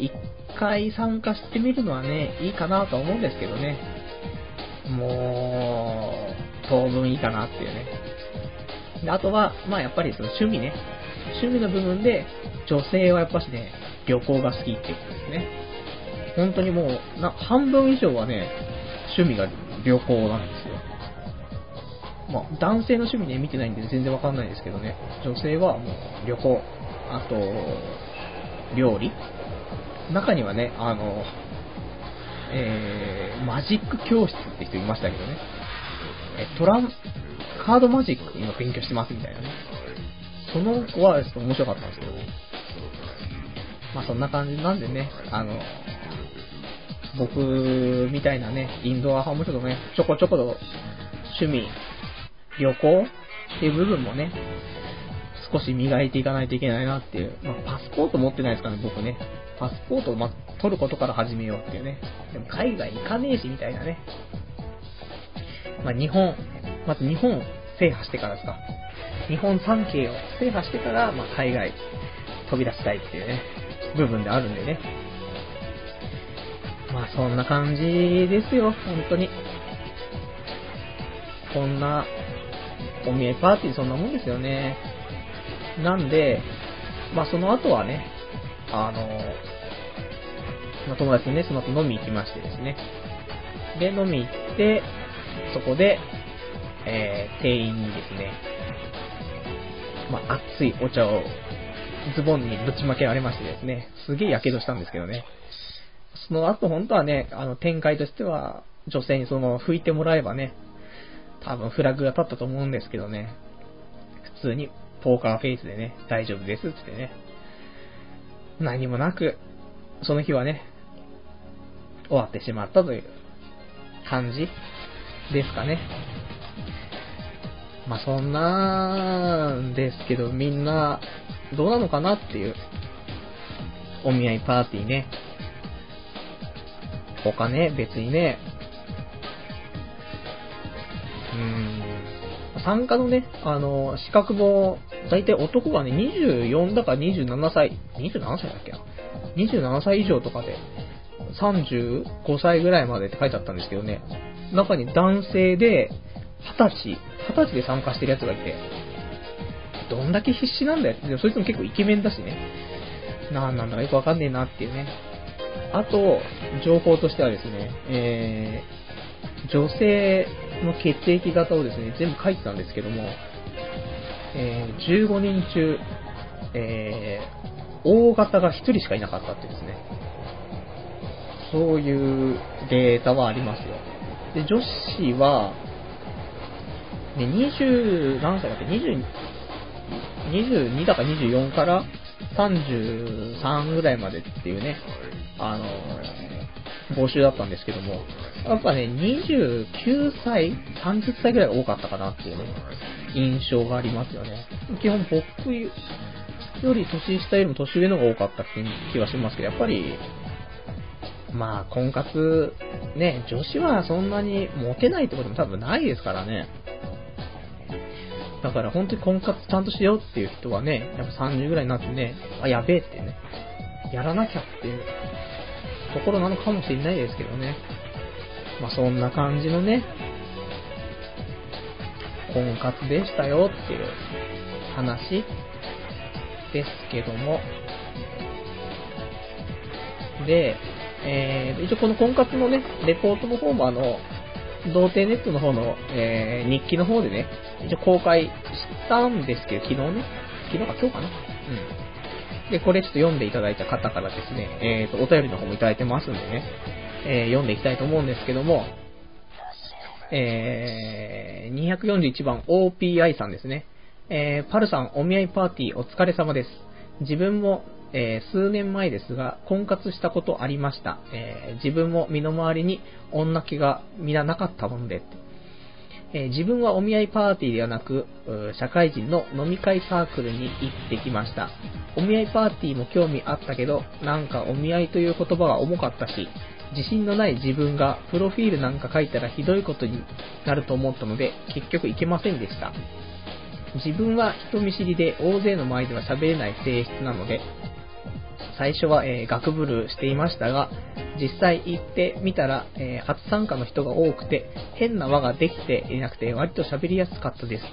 回参加してみるのはね、いいかなと思うんですけどね。もう、当分いいかなっていうね。であとは、まあやっぱりその趣味ね。趣味の部分で、女性はやっぱしね、旅行が好きっていうことですね。本当にもう、な半分以上はね、趣味が旅行なんですよ。まあ、男性の趣味ね、見てないんで全然わかんないですけどね。女性はもう旅行、あと、料理中にはね、あの、えー、マジック教室って人いましたけどね。え、トラン、カードマジック今勉強してますみたいなね。その子はちょっと面白かったんですけど、まあそんな感じなんでね、あの、僕みたいなね、インドア派もちょっとね、ちょこちょこと趣味、旅行っていう部分もね、少し磨いていかないといけないなっていう。まあ、パスポート持ってないですからね、僕ね。パスポートを、ま、取ることから始めようっていうね。でも海外行かねえし、みたいなね。まあ、日本、まず日本を制覇してからですか。日本三景を制覇してから、まあ、海外飛び出したいっていうね、部分であるんでね。まあ、そんな感じですよ、本当に。こんな、お見合いパーティーそんなもんですよね。なんで、まあその後はね、あの、ま、友達にね、その後飲み行きましてですね。で、飲み行って、そこで、えー、店員にですね、まあ、熱いお茶をズボンにぶちまけられましてですね、すげえ火傷したんですけどね。その後本当はね、あの展開としては、女性にその拭いてもらえばね、多分フラグが立ったと思うんですけどね、普通にポーカーフェイスでね、大丈夫ですってね、何もなく、その日はね、終わってしまったという感じですかね。まあそんなんですけど、みんな、どうなのかなっていう、お見合いパーティーね。他ね、別にね、うーん、参加のね、あの、資格も、大体男がね、24だから27歳、27歳だっけ？な ?27 歳以上とかで、35歳ぐらいまでって書いてあったんですけどね、中に男性で、20歳、20歳で参加してるやつがいて、どんだけ必死なんだよでもそいつも結構イケメンだしね。なんなんだかよくわかんねえなっていうね。あと、情報としてはですね、えー、女性の血液型をですね、全部書いてたんですけども、えー、15人中、えー、大型が1人しかいなかったってですね、そういうデータはありますよ。で、女子は、ね、20、何歳だっけ ?20、22だか24から33ぐらいまでっていうね、あの募集だったんですけども、やっぱね、29歳、30歳ぐらいが多かったかなっていうね、印象がありますよね。基本僕より年下よりも年上の方が多かった気はしますけど、やっぱり、まあ、婚活、ね、女子はそんなにモテないってことも多分ないですからね。だから本当に婚活ちゃんとしようっていう人はね、やっぱ30ぐらいになってね、あ、やべえってね、やらなきゃっていうところなのかもしれないですけどね。まあそんな感じのね、婚活でしたよっていう話ですけども、で、えー、一応この婚活のね、レポートの方もあの、童貞ネットの方の、えー、日記の方でね、一応公開したんですけど、昨日ね、昨日か今日かなうん。で、これちょっと読んでいただいた方からですね、えーと、お便りの方もいただいてますんでね、えー、読んでいきたいと思うんですけども、えー、241番 OPI さんですね。えー、パルさんお見合いパーティーお疲れ様です。自分も、えー、数年前ですが、婚活したことありました。えー、自分も身の回りに女気が皆なかったもんで、えー、自分はお見合いパーティーではなく、社会人の飲み会サークルに行ってきました。お見合いパーティーも興味あったけど、なんかお見合いという言葉が重かったし、自信のない自分がプロフィールなんか書いたらひどいことになると思ったので、結局行けませんでした。自分は人見知りで大勢の前では喋れない性質なので、最初は、えー、学部ルしていましたが、実際行ってみたら、えー、初参加の人が多くて、変な輪ができていなくて、割と喋りやすかったです。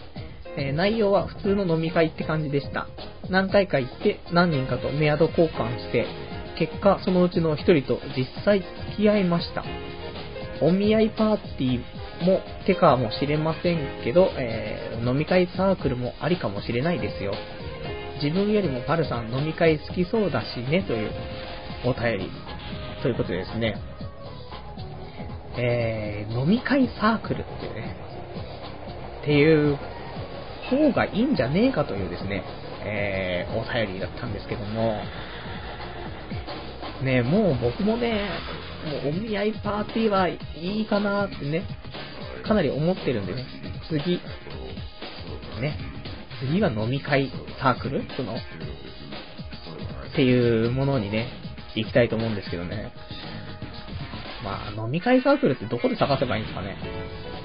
えー、内容は普通の飲み会って感じでした。何回か行って何人かとメアド交換して、結果そのうちの1人と実際付き合いました。お見合いパーティーも手かもしれませんけど、えー、飲み会サークルもありかもしれないですよ。自分よりもパルさん飲み会好きそうだしね、というお便り。ということでですね、えー、飲み会サークルっていうね、っていう方がいいんじゃねえかというですね、えー、お便りだったんですけども、ね、もう僕もね、もうお見合いパーティーはいいかなってね、かなり思ってるんでね、次、ね、次は飲み会サークル？その、っていうものにね、行きたいと思うんですけどね。まあ、飲み会サークルってどこで探せばいいんですかね。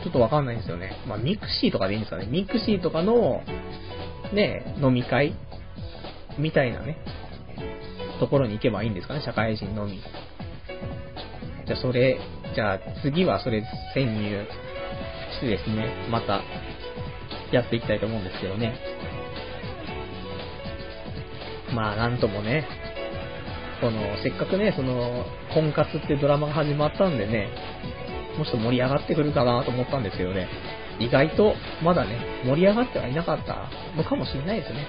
ちょっとわかんないんですよね。まあ、ミクシーとかでいいんですかね。ミクシーとかの、ね、飲み会みたいなね、ところに行けばいいんですかね、社会人のみ。じゃあそれ、じゃあ次はそれ潜入してですね、またやっていきたいと思うんですけどね。まあなんともね、この、せっかくね、その、婚活ってドラマが始まったんでね、もうちょっと盛り上がってくるかなと思ったんですけどね、意外とまだね、盛り上がってはいなかったのかもしれないですね。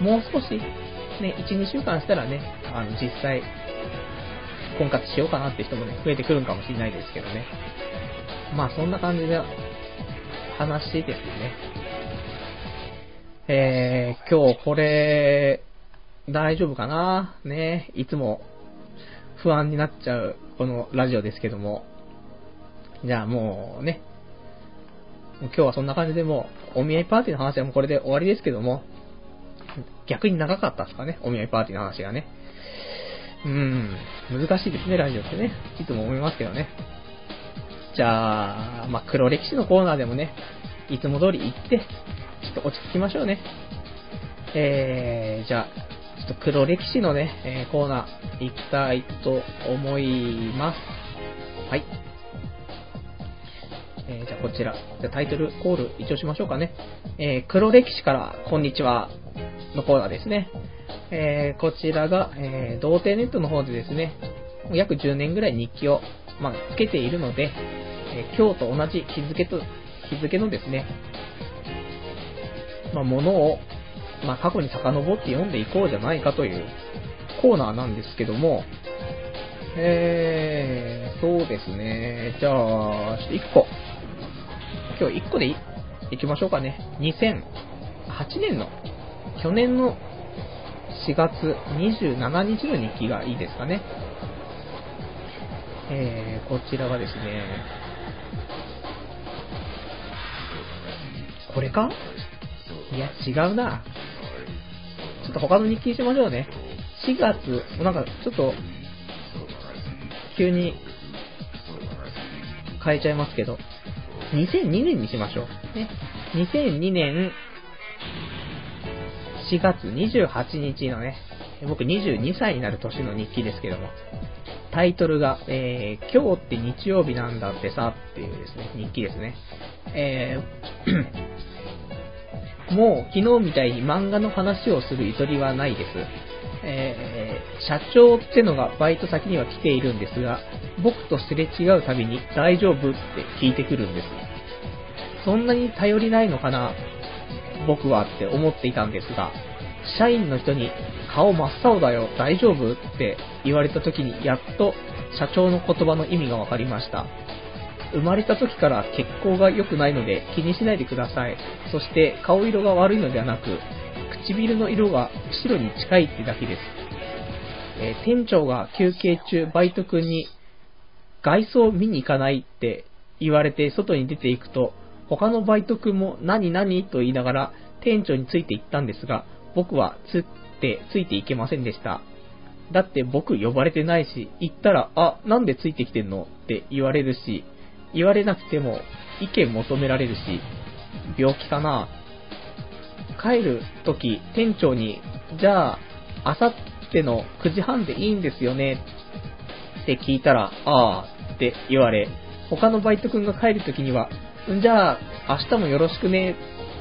もう少し、ね、1、2週間したらね、あの、実際、婚活しようかなって人もね、増えてくるんかもしれないですけどね。まあ、そんな感じで、話ですね。えー、今日これ、大丈夫かな？ね、いつも不安になっちゃう、このラジオですけども。じゃあもうね、今日はそんな感じでもう、お見合いパーティーの話はもうこれで終わりですけども、逆に長かったですかね、お見合いパーティーの話がね。うん、難しいですね、ラジオってね。いつも思いますけどね。じゃあ、まあ、黒歴史のコーナーでもね、いつも通り行って、ちょっと落ち着きましょうね。えー、じゃあ、ちょっと黒歴史のね、えー、コーナー行きたいと思います。はい。えー、じゃあこちら、じゃタイトルコール一応しましょうかね。えー、黒歴史からこんにちはのコーナーですね。えー、こちらが、え、童貞ネットの方でですね、約10年ぐらい日記を、まあ、つけているので、え、今日と同じ日付と、日付のですね、まあ、ものを、まあ、過去に遡って読んでいこうじゃないかというコーナーなんですけども、えー、そうですね。じゃあ、ちょっと1個。今日1個でいいきましょうかね。2008年の、去年の4月27日の日記がいいですかね。えー、こちらがですね、これか？いや、違うな。ちょっと他の日記にしましょうね。4月、なんかちょっと、急に変えちゃいますけど、2002年にしましょう。ね。2002年4月28日のね、僕22歳になる年の日記ですけども、タイトルが、えー、今日って日曜日なんだってさっていうですね、日記ですね。えー、もう昨日みたいに漫画の話をするゆとりはないです。えー、社長ってのがバイト先には来ているんですが、僕とすれ違うたびに大丈夫って聞いてくるんです。そんなに頼りないのかな僕はって思っていたんですが、社員の人に顔真っ青だよ、大丈夫？って言われた時にやっと社長の言葉の意味が分かりました。生まれた時から血行が良くないので気にしないでください。そして顔色が悪いのではなく、唇の色が白に近いってだけです。えー、店長が休憩中バイト君に外装見に行かないって言われて外に出ていくと、他のバイト君も何々と言いながら店長について行ったんですが、僕はつってついていけませんでした。だって僕呼ばれてないし、行ったら、あ、なんでついてきてんのって言われるし、言われなくても意見求められるし、病気かな。帰るとき、店長に、じゃあ、あさっての9時半でいいんですよね？って聞いたら、ああって言われ、他のバイト君が帰るときには、んじゃあ、明日もよろしくね、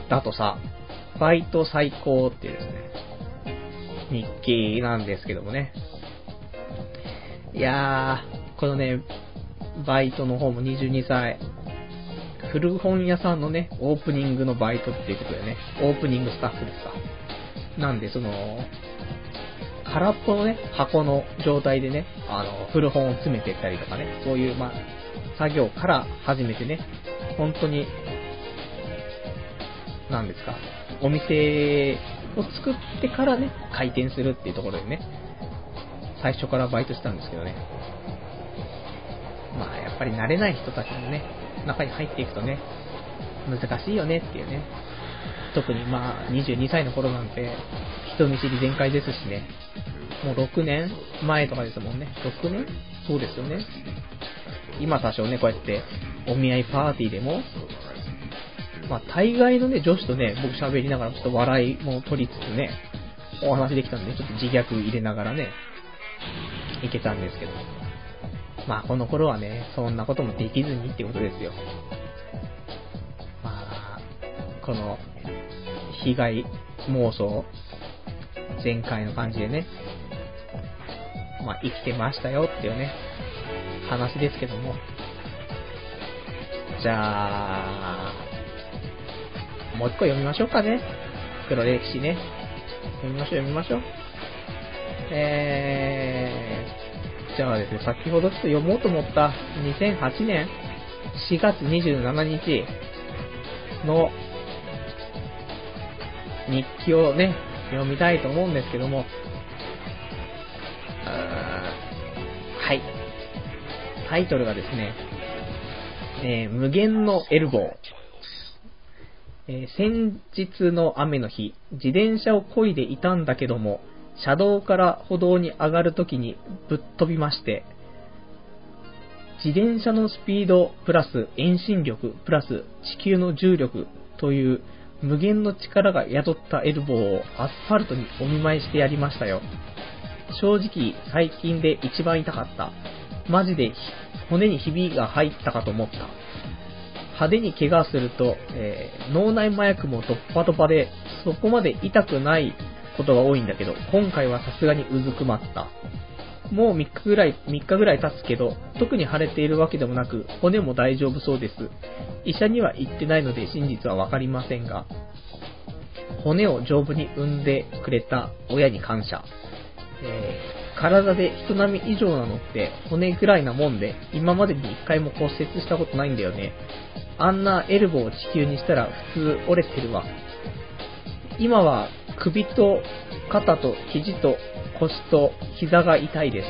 だとさ、バイト最高っていうですね、日記なんですけどもね。いやー、このね、バイトの方も22歳、古本屋さんのね、オープニングのバイトっていうことでね、オープニングスタッフですか。なんで、その、空っぽのね、箱の状態でね、あの、古本を詰めていったりとかね、そういう、まあ、作業から始めてね、本当に、なんですか、お店を作ってからね、開店するっていうところでね、最初からバイトしたんですけどね。まあ、やっぱり慣れない人たちのね、中に入っていくとね、難しいよねっていうね。特にまあ、22歳の頃なんて、人見知り全開ですしね。もう6年前とかですもんね。6年？そうですよね。今多少ね、こうやってお見合いパーティーでも、まあ、大概のね、女子とね、僕喋りながらちょっと笑いも取りつつね、お話できたんで、ちょっと自虐入れながらね、いけたんですけど。まあ、この頃はね、そんなこともできずにってことですよ。まあ、この、被害妄想、前回の感じでね、まあ、生きてましたよっていうね、話ですけども。じゃあ、もう一個読みましょうかね。黒歴史ね。読みましょう、読みましょう。えー、じゃあですね、先ほどちょっと読もうと思った2008年4月27日の日記をね、読みたいと思うんですけども、はい。タイトルがですね、えー、無限のエルボー。えー、先日の雨の日、自転車を漕いでいたんだけども、車道から歩道に上がるときにぶっ飛びまして、自転車のスピードプラス遠心力プラス地球の重力という無限の力が宿ったエルボーをアスファルトにお見舞いしてやりましたよ。正直最近で一番痛かった。マジで骨にひびが入ったかと思った。派手に怪我すると、えー、脳内麻薬もドッパドパで、そこまで痛くないことが多いんだけど、今回はさすがにうずくまった。もう3日ぐらい、3日ぐらい経つけど、特に腫れているわけでもなく、骨も大丈夫そうです。医者には言ってないので真実はわかりませんが、骨を丈夫に産んでくれた親に感謝。えー、体で人並み以上なのって骨ぐらいなもんで、今までに一回も骨折したことないんだよね。あんなエルボーを地球にしたら普通折れてるわ。今は首と肩と肘と腰と膝が痛いです。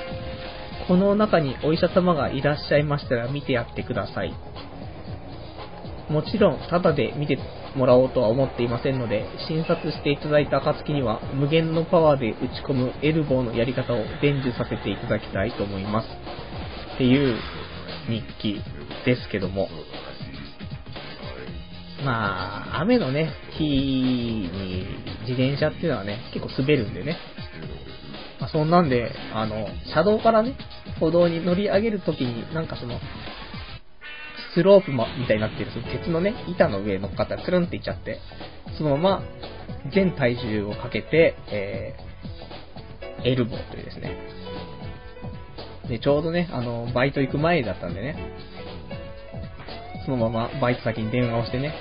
この中にお医者様がいらっしゃいましたら見てやってください。もちろん、ただで見てもらおうとは思っていませんので、診察していただいた暁には、無限のパワーで打ち込むエルボーのやり方を伝授させていただきたいと思います。っていう日記ですけども。まあ、雨のね、日に自転車っていうのはね、結構滑るんでね。まあ、そんなんで、あの、車道からね、歩道に乗り上げるときに、なんかその、スロープみたいになってる、その鉄のね、板の上に乗っかったらつるんっていっちゃって、そのまま全体重をかけて、えー、エルボーというですね。で、ちょうどね、あの、バイト行く前だったんでね、そのままバイト先に電話をしてね、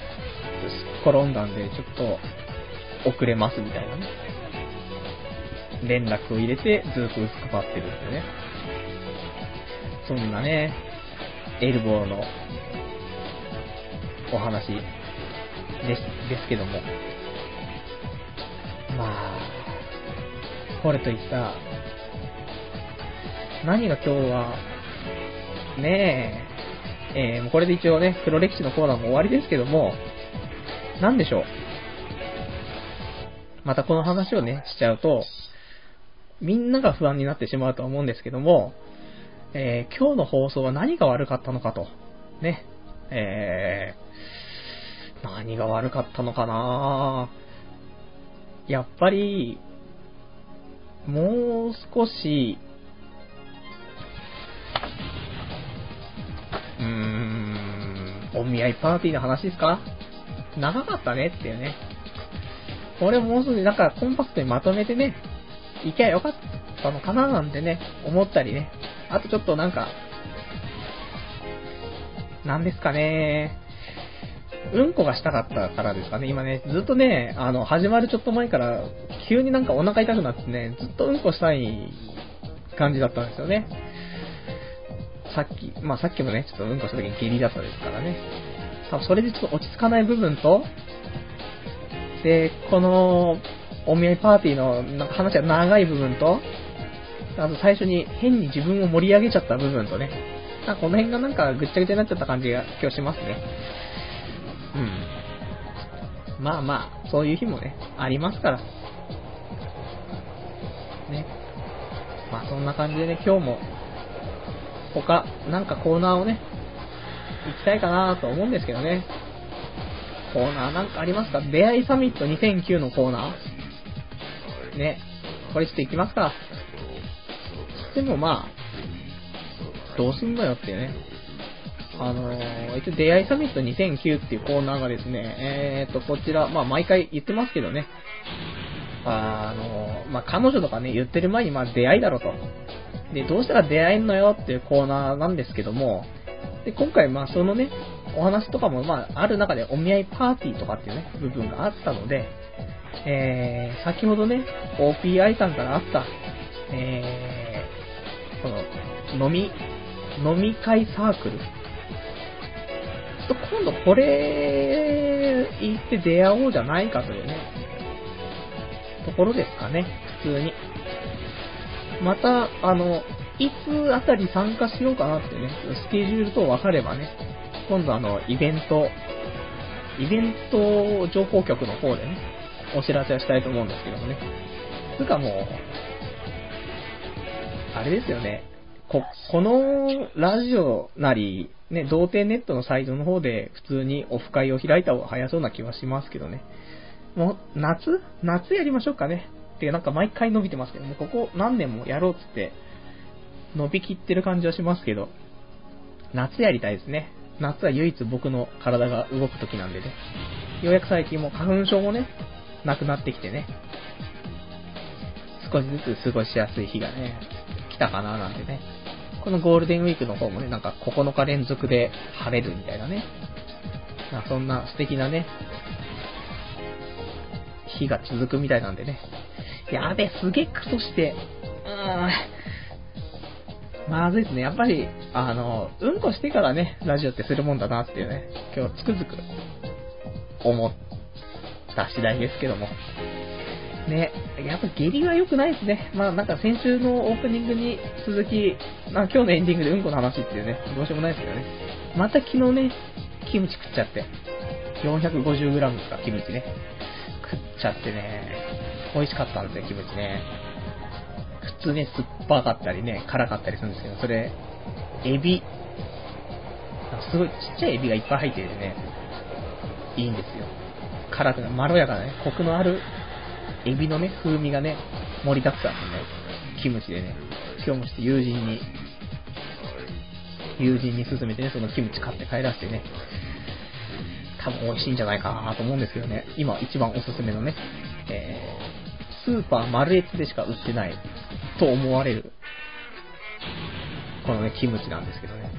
転んだんで、ちょっと遅れますみたいなね。連絡を入れて、ずっと薄く配ってるんでね。そんなね、エルボーのお話です、ですけども。まあ、これといった、何が今日は、ねえ、えー、これで一応ね、黒歴史のコーナーも終わりですけども、なんでしょう？またこの話をね、しちゃうと、みんなが不安になってしまうと思うんですけども、えー、今日の放送は何が悪かったのかと、ね、えー、何が悪かったのかな？やっぱり、もう少し、ん、お見合いパーティーの話ですか？長かったねっていうね。これもうすぐなんかコンパクトにまとめてね、行きゃよかったのかななんてね、思ったりね。あとちょっとなんか、なんですかね。うんこがしたかったからですかね。今ね、ずっとね、あの、始まるちょっと前から、急になんかお腹痛くなってね、ずっとうんこしたい感じだったんですよね。さっき、まあさっきもね、ちょっとうんこした時に下痢だったですからね。多分それでちょっと落ち着かない部分と、で、この、お見合いパーティーのなんか話が長い部分と、あと最初に変に自分を盛り上げちゃった部分とね、あこの辺がなんかぐっちゃぐちゃになっちゃった感じが今日しますね。うん。まあまあ、そういう日もね、ありますから。ね。まあそんな感じでね、今日も、他、なんかコーナーをね、行きたいかなと思うんですけどね。コーナーなんかありますか？出会いサミット2009のコーナーね。これちょっと行きますか。でもまあ、どうすんのよってね。あのー、一応出会いサミット2009っていうコーナーがですね、えーと、こちら、まあ毎回言ってますけどね、あのー、まあ彼女とかね、言ってる前にまあ出会いだろと。で、どうしたら出会えんのよっていうコーナーなんですけども、で、今回まあそのね、お話とかもまあある中でお見合いパーティーとかっていうね、部分があったので、えー、先ほどね、OPI さんからあった、えー、この、飲み飲み会サークル。ちょっと今度これ、行って出会おうじゃないかというね、ところですかね、普通に。また、あの、いつあたり参加しようかなってね、スケジュールと分かればね、今度あの、イベント、イベント情報局の方でね、お知らせをしたいと思うんですけどもね。つうかもう、あれですよね。こ、このラジオなり、ね、童貞ネットのサイトの方で普通にオフ会を開いた方が早そうな気はしますけどね。もう、夏？夏やりましょうかね。ってなんか毎回伸びてますけども、ここ何年もやろうっつって、伸びきってる感じはしますけど、夏やりたいですね。夏は唯一僕の体が動く時なんでね。ようやく最近も花粉症もね、なくなってきてね。少しずつ過ごしやすい日がね、来たかななんてね。このゴールデンウィークの方もね、なんか9日連続で晴れるみたいなね。まあ、そんな素敵なね、日が続くみたいなんでね。やべ、すげえクソして、うーん、まずいですね。やっぱり、あの、うんこしてからね、ラジオってするもんだなっていうね、今日つくづく思った次第ですけども。ね、やっぱ下痢は良くないですね。まあなんか先週のオープニングに続き、まあ今日のエンディングでうんこの話っていうね、どうしようもないですけどね。また昨日ね、キムチ食っちゃって、450g ですか、キムチね。食っちゃってね、美味しかったんですよ、キムチね。普通ね、酸っぱかったりね、辛かったりするんですけど、それ、エビ、すごいちっちゃいエビがいっぱい入っててね、いいんですよ。辛くない、まろやかなね、コクのあるエビのね、風味がね、盛りだくさんのね、キムチでね、今日もして友人に、友人に勧めてね、そのキムチ買って帰らせてね、多分美味しいんじゃないかなと思うんですけどね、今一番おすすめのね、え、スーパーマルエツでしか売ってないと思われる、このね、キムチなんですけどね。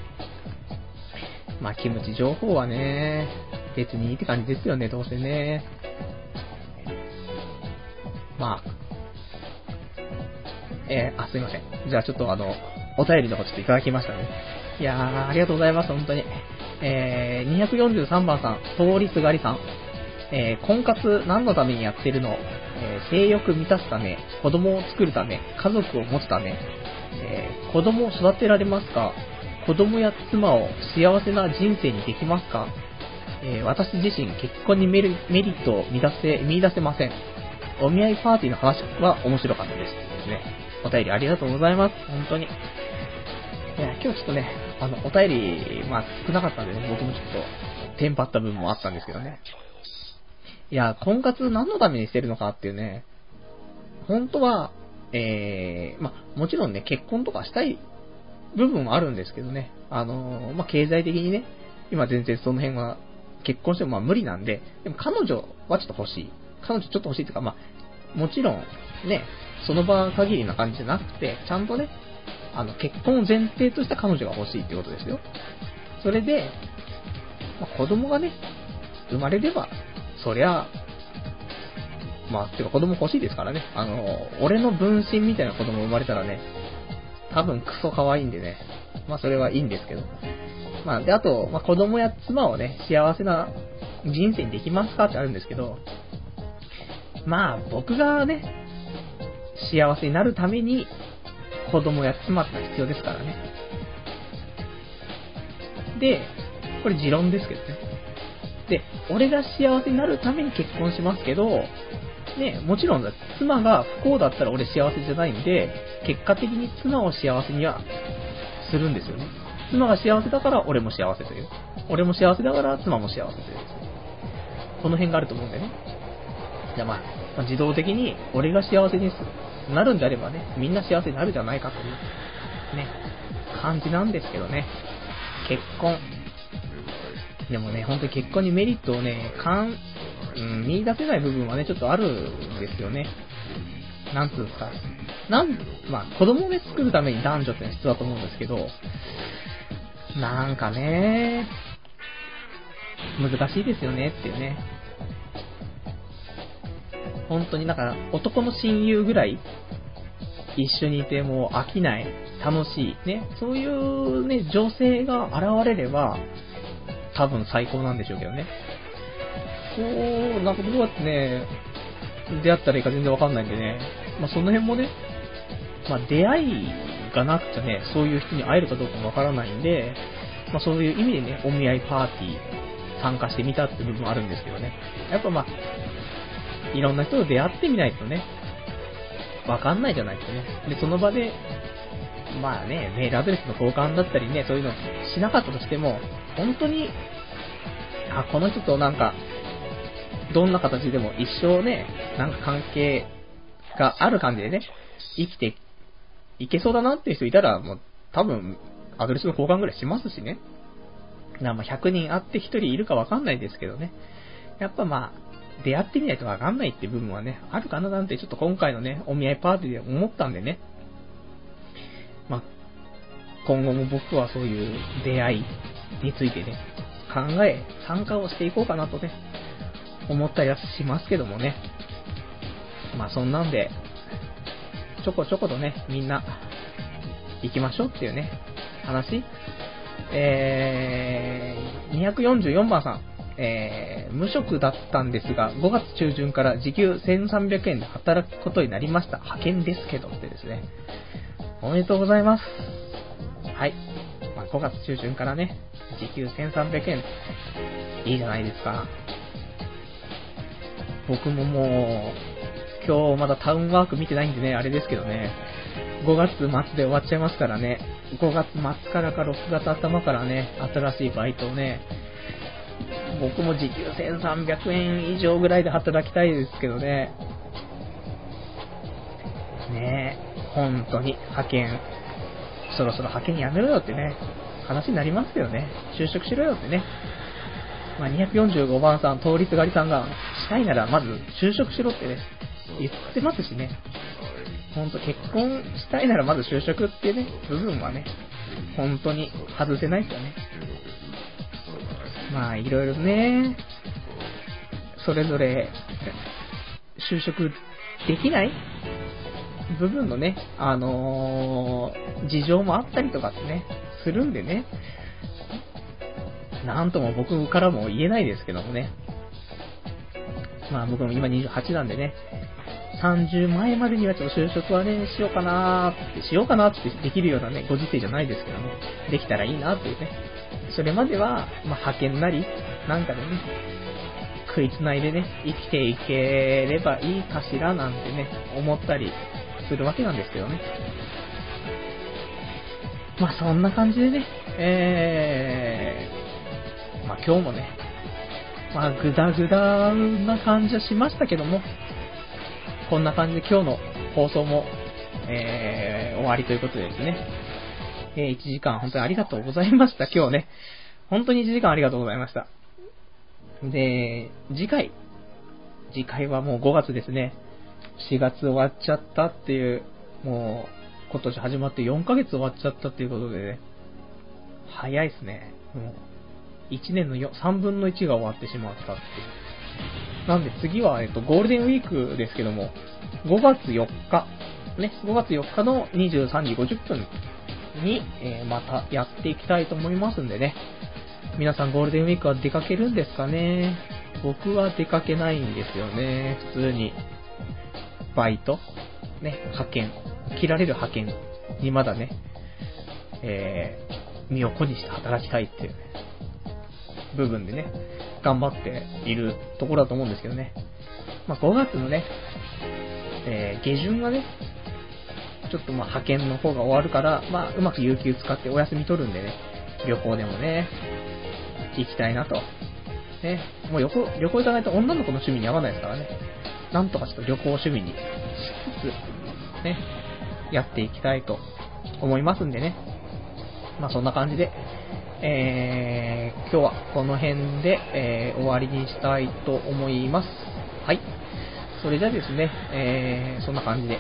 まあ、キムチ情報はね、別にいいって感じですよね、どうせね。まあ、えー、あ、すいません。じゃあちょっとあの、お便りの方ちょっといただきましたね。いやー、ありがとうございます、本当に。えー、243番さん、通りすがりさん。えー、婚活何のためにやってるのえー、性欲満たすため、子供を作るため、家族を持つため、えー、子供を育てられますか子供や妻を幸せな人生にできますか、えー、私自身結婚にメリットを見出せ見出せません。お見合いパーティーの話は面白かったです。ね。お便りありがとうございます。本当に。いや、今日ちょっとね、あの、お便り、まあ少なかったんでね、僕もちょっと、テンパった部分もあったんですけどね。いや、婚活何のためにしてるのかっていうね、本当は、えー、まあ、もちろんね、結婚とかしたい部分もあるんですけどね、あのー、まあ、経済的にね、今全然その辺は結婚してもまあ無理なんで、でも彼女はちょっと欲しい。彼女ちょっと欲しいっていうか、まあ、もちろん、ね、その場限りな感じじゃなくて、ちゃんとね、あの、結婚を前提とした彼女が欲しいってことですよ。それで、まあ、子供がね、生まれれば、そりゃ、まあ、てか子供欲しいですからね。あの、俺の分身みたいな子供生まれたらね、多分クソ可愛いんでね、まあそれはいいんですけど。まあ、で、あと、まあ子供や妻をね、幸せな人生にできますかってあるんですけど、まあ僕がね、幸せになるために子供や妻ってのは必要ですからね。で、これ持論ですけどね。で、俺が幸せになるために結婚しますけど、ね、もちろん妻が不幸だったら俺幸せじゃないんで、結果的に妻を幸せにはするんですよね。妻が幸せだから俺も幸せという。俺も幸せだから妻も幸せという。この辺があると思うんでね。じゃあまあ、自動的に俺が幸せになるんであればね、みんな幸せになるじゃないかという、ね、感じなんですけどね。結婚。でもね、本当に結婚にメリットをね、かん、うん、見出せない部分はね、ちょっとあるんですよね。なんつうんですか。なん、まあ、子供をね、作るために男女って必要だと思うんですけど、なんかね、難しいですよねっていうね。本当になんか男の親友ぐらい一緒にいても飽きない、楽しい、ね、そういうね、女性が現れれば、多分最高なんでしょうけどね。そう、なんかどうやってね、出会ったらいいか全然わかんないんでね、まあその辺もね、まあ出会いがなくちゃね、そういう人に会えるかどうかもわからないんで、まあそういう意味でね、お見合いパーティー参加してみたって部分あるんですけどね。やっぱまあ、いろんな人と出会ってみないとね、わかんないじゃないですかね。で、その場で、まあね、メールアドレスの交換だったりね、そういうのしなかったとしても、本当に、あ、この人となんか、どんな形でも一生ね、なんか関係がある感じでね、生きていけそうだなっていう人いたら、もう多分、アドレスの交換ぐらいしますしね。なまあ100人会って1人いるかわかんないですけどね。やっぱまあ、出会ってみないとわかんないって部分はね、あるかななんてちょっと今回のね、お見合いパーティーで思ったんでね。まあ、今後も僕はそういう出会いについてね、考え、参加をしていこうかなとね、思ったりはしますけどもね。まあそんなんで、ちょこちょことね、みんな、行きましょうっていうね、話。えー、244番さん。えー、無職だったんですが、5月中旬から時給1300円で働くことになりました。派遣ですけどってですね。おめでとうございます。はい。まあ、5月中旬からね、時給1300円。いいじゃないですか。僕ももう、今日まだタウンワーク見てないんでね、あれですけどね。5月末で終わっちゃいますからね。5月末からか6月頭からね、新しいバイトをね、僕も時給1300円以上ぐらいで働きたいですけどね。ねえ、本当に派遣、そろそろ派遣やめろよってね、話になりますよね。就職しろよってね。まあ、245番さん、通りすがりさんが、したいならまず就職しろってね、言ってますしね。ほんと結婚したいならまず就職ってね、部分はね、本当に外せないですよね。まあ、いろいろね、それぞれ、就職できない部分のね、あのー、事情もあったりとかってね、するんでね、なんとも僕からも言えないですけどもね。まあ僕も今28なんでね、30前までにはちょっと就職はね、しようかなーって、しようかなってできるようなね、ご時世じゃないですけどね、できたらいいなっていうね。それまでは、まあ、派遣なり、なんかでね、食いつないでね、生きていければいいかしらなんてね、思ったりするわけなんですけどね。まあそんな感じでね、えー、まあ今日もね、まあグダグダな感じはしましたけども、こんな感じで今日の放送も、えー、終わりということでですね、えー、1時間本当にありがとうございました、今日ね。本当に1時間ありがとうございました。で、次回。次回はもう5月ですね。4月終わっちゃったっていう、もう、今年始まって4ヶ月終わっちゃったっていうことでね。早いっすね。もう、1年の3分の1が終わってしまったっていう。なんで次は、えっと、ゴールデンウィークですけども、5月4日、ね、5月4日の23時50分に、えー、またやっていきたいと思いますんでね。皆さんゴールデンウィークは出かけるんですかね？僕は出かけないんですよね。普通に、バイト、ね、派遣、切られる派遣にまだね、えー、身を粉にして働きたいっていう、部分でね、頑張っているところだと思うんですけどね。まあ、5月のね、えー、下旬はね、ちょっとまあ派遣の方が終わるから、まあ、うまく有給使ってお休み取るんでね、旅行でもね、行きたいなと。ね、もう旅行、旅行行かないと女の子の趣味に合わないですからね。なんとかちょっと旅行趣味にしつつ、ね、やっていきたいと思いますんでね。まあそんな感じで、えー、今日はこの辺で、えー、終わりにしたいと思います。はい。それじゃあですね、えー、そんな感じで、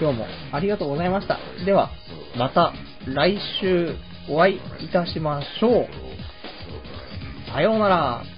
今日もありがとうございました。では、また来週お会いいたしましょう。さようなら。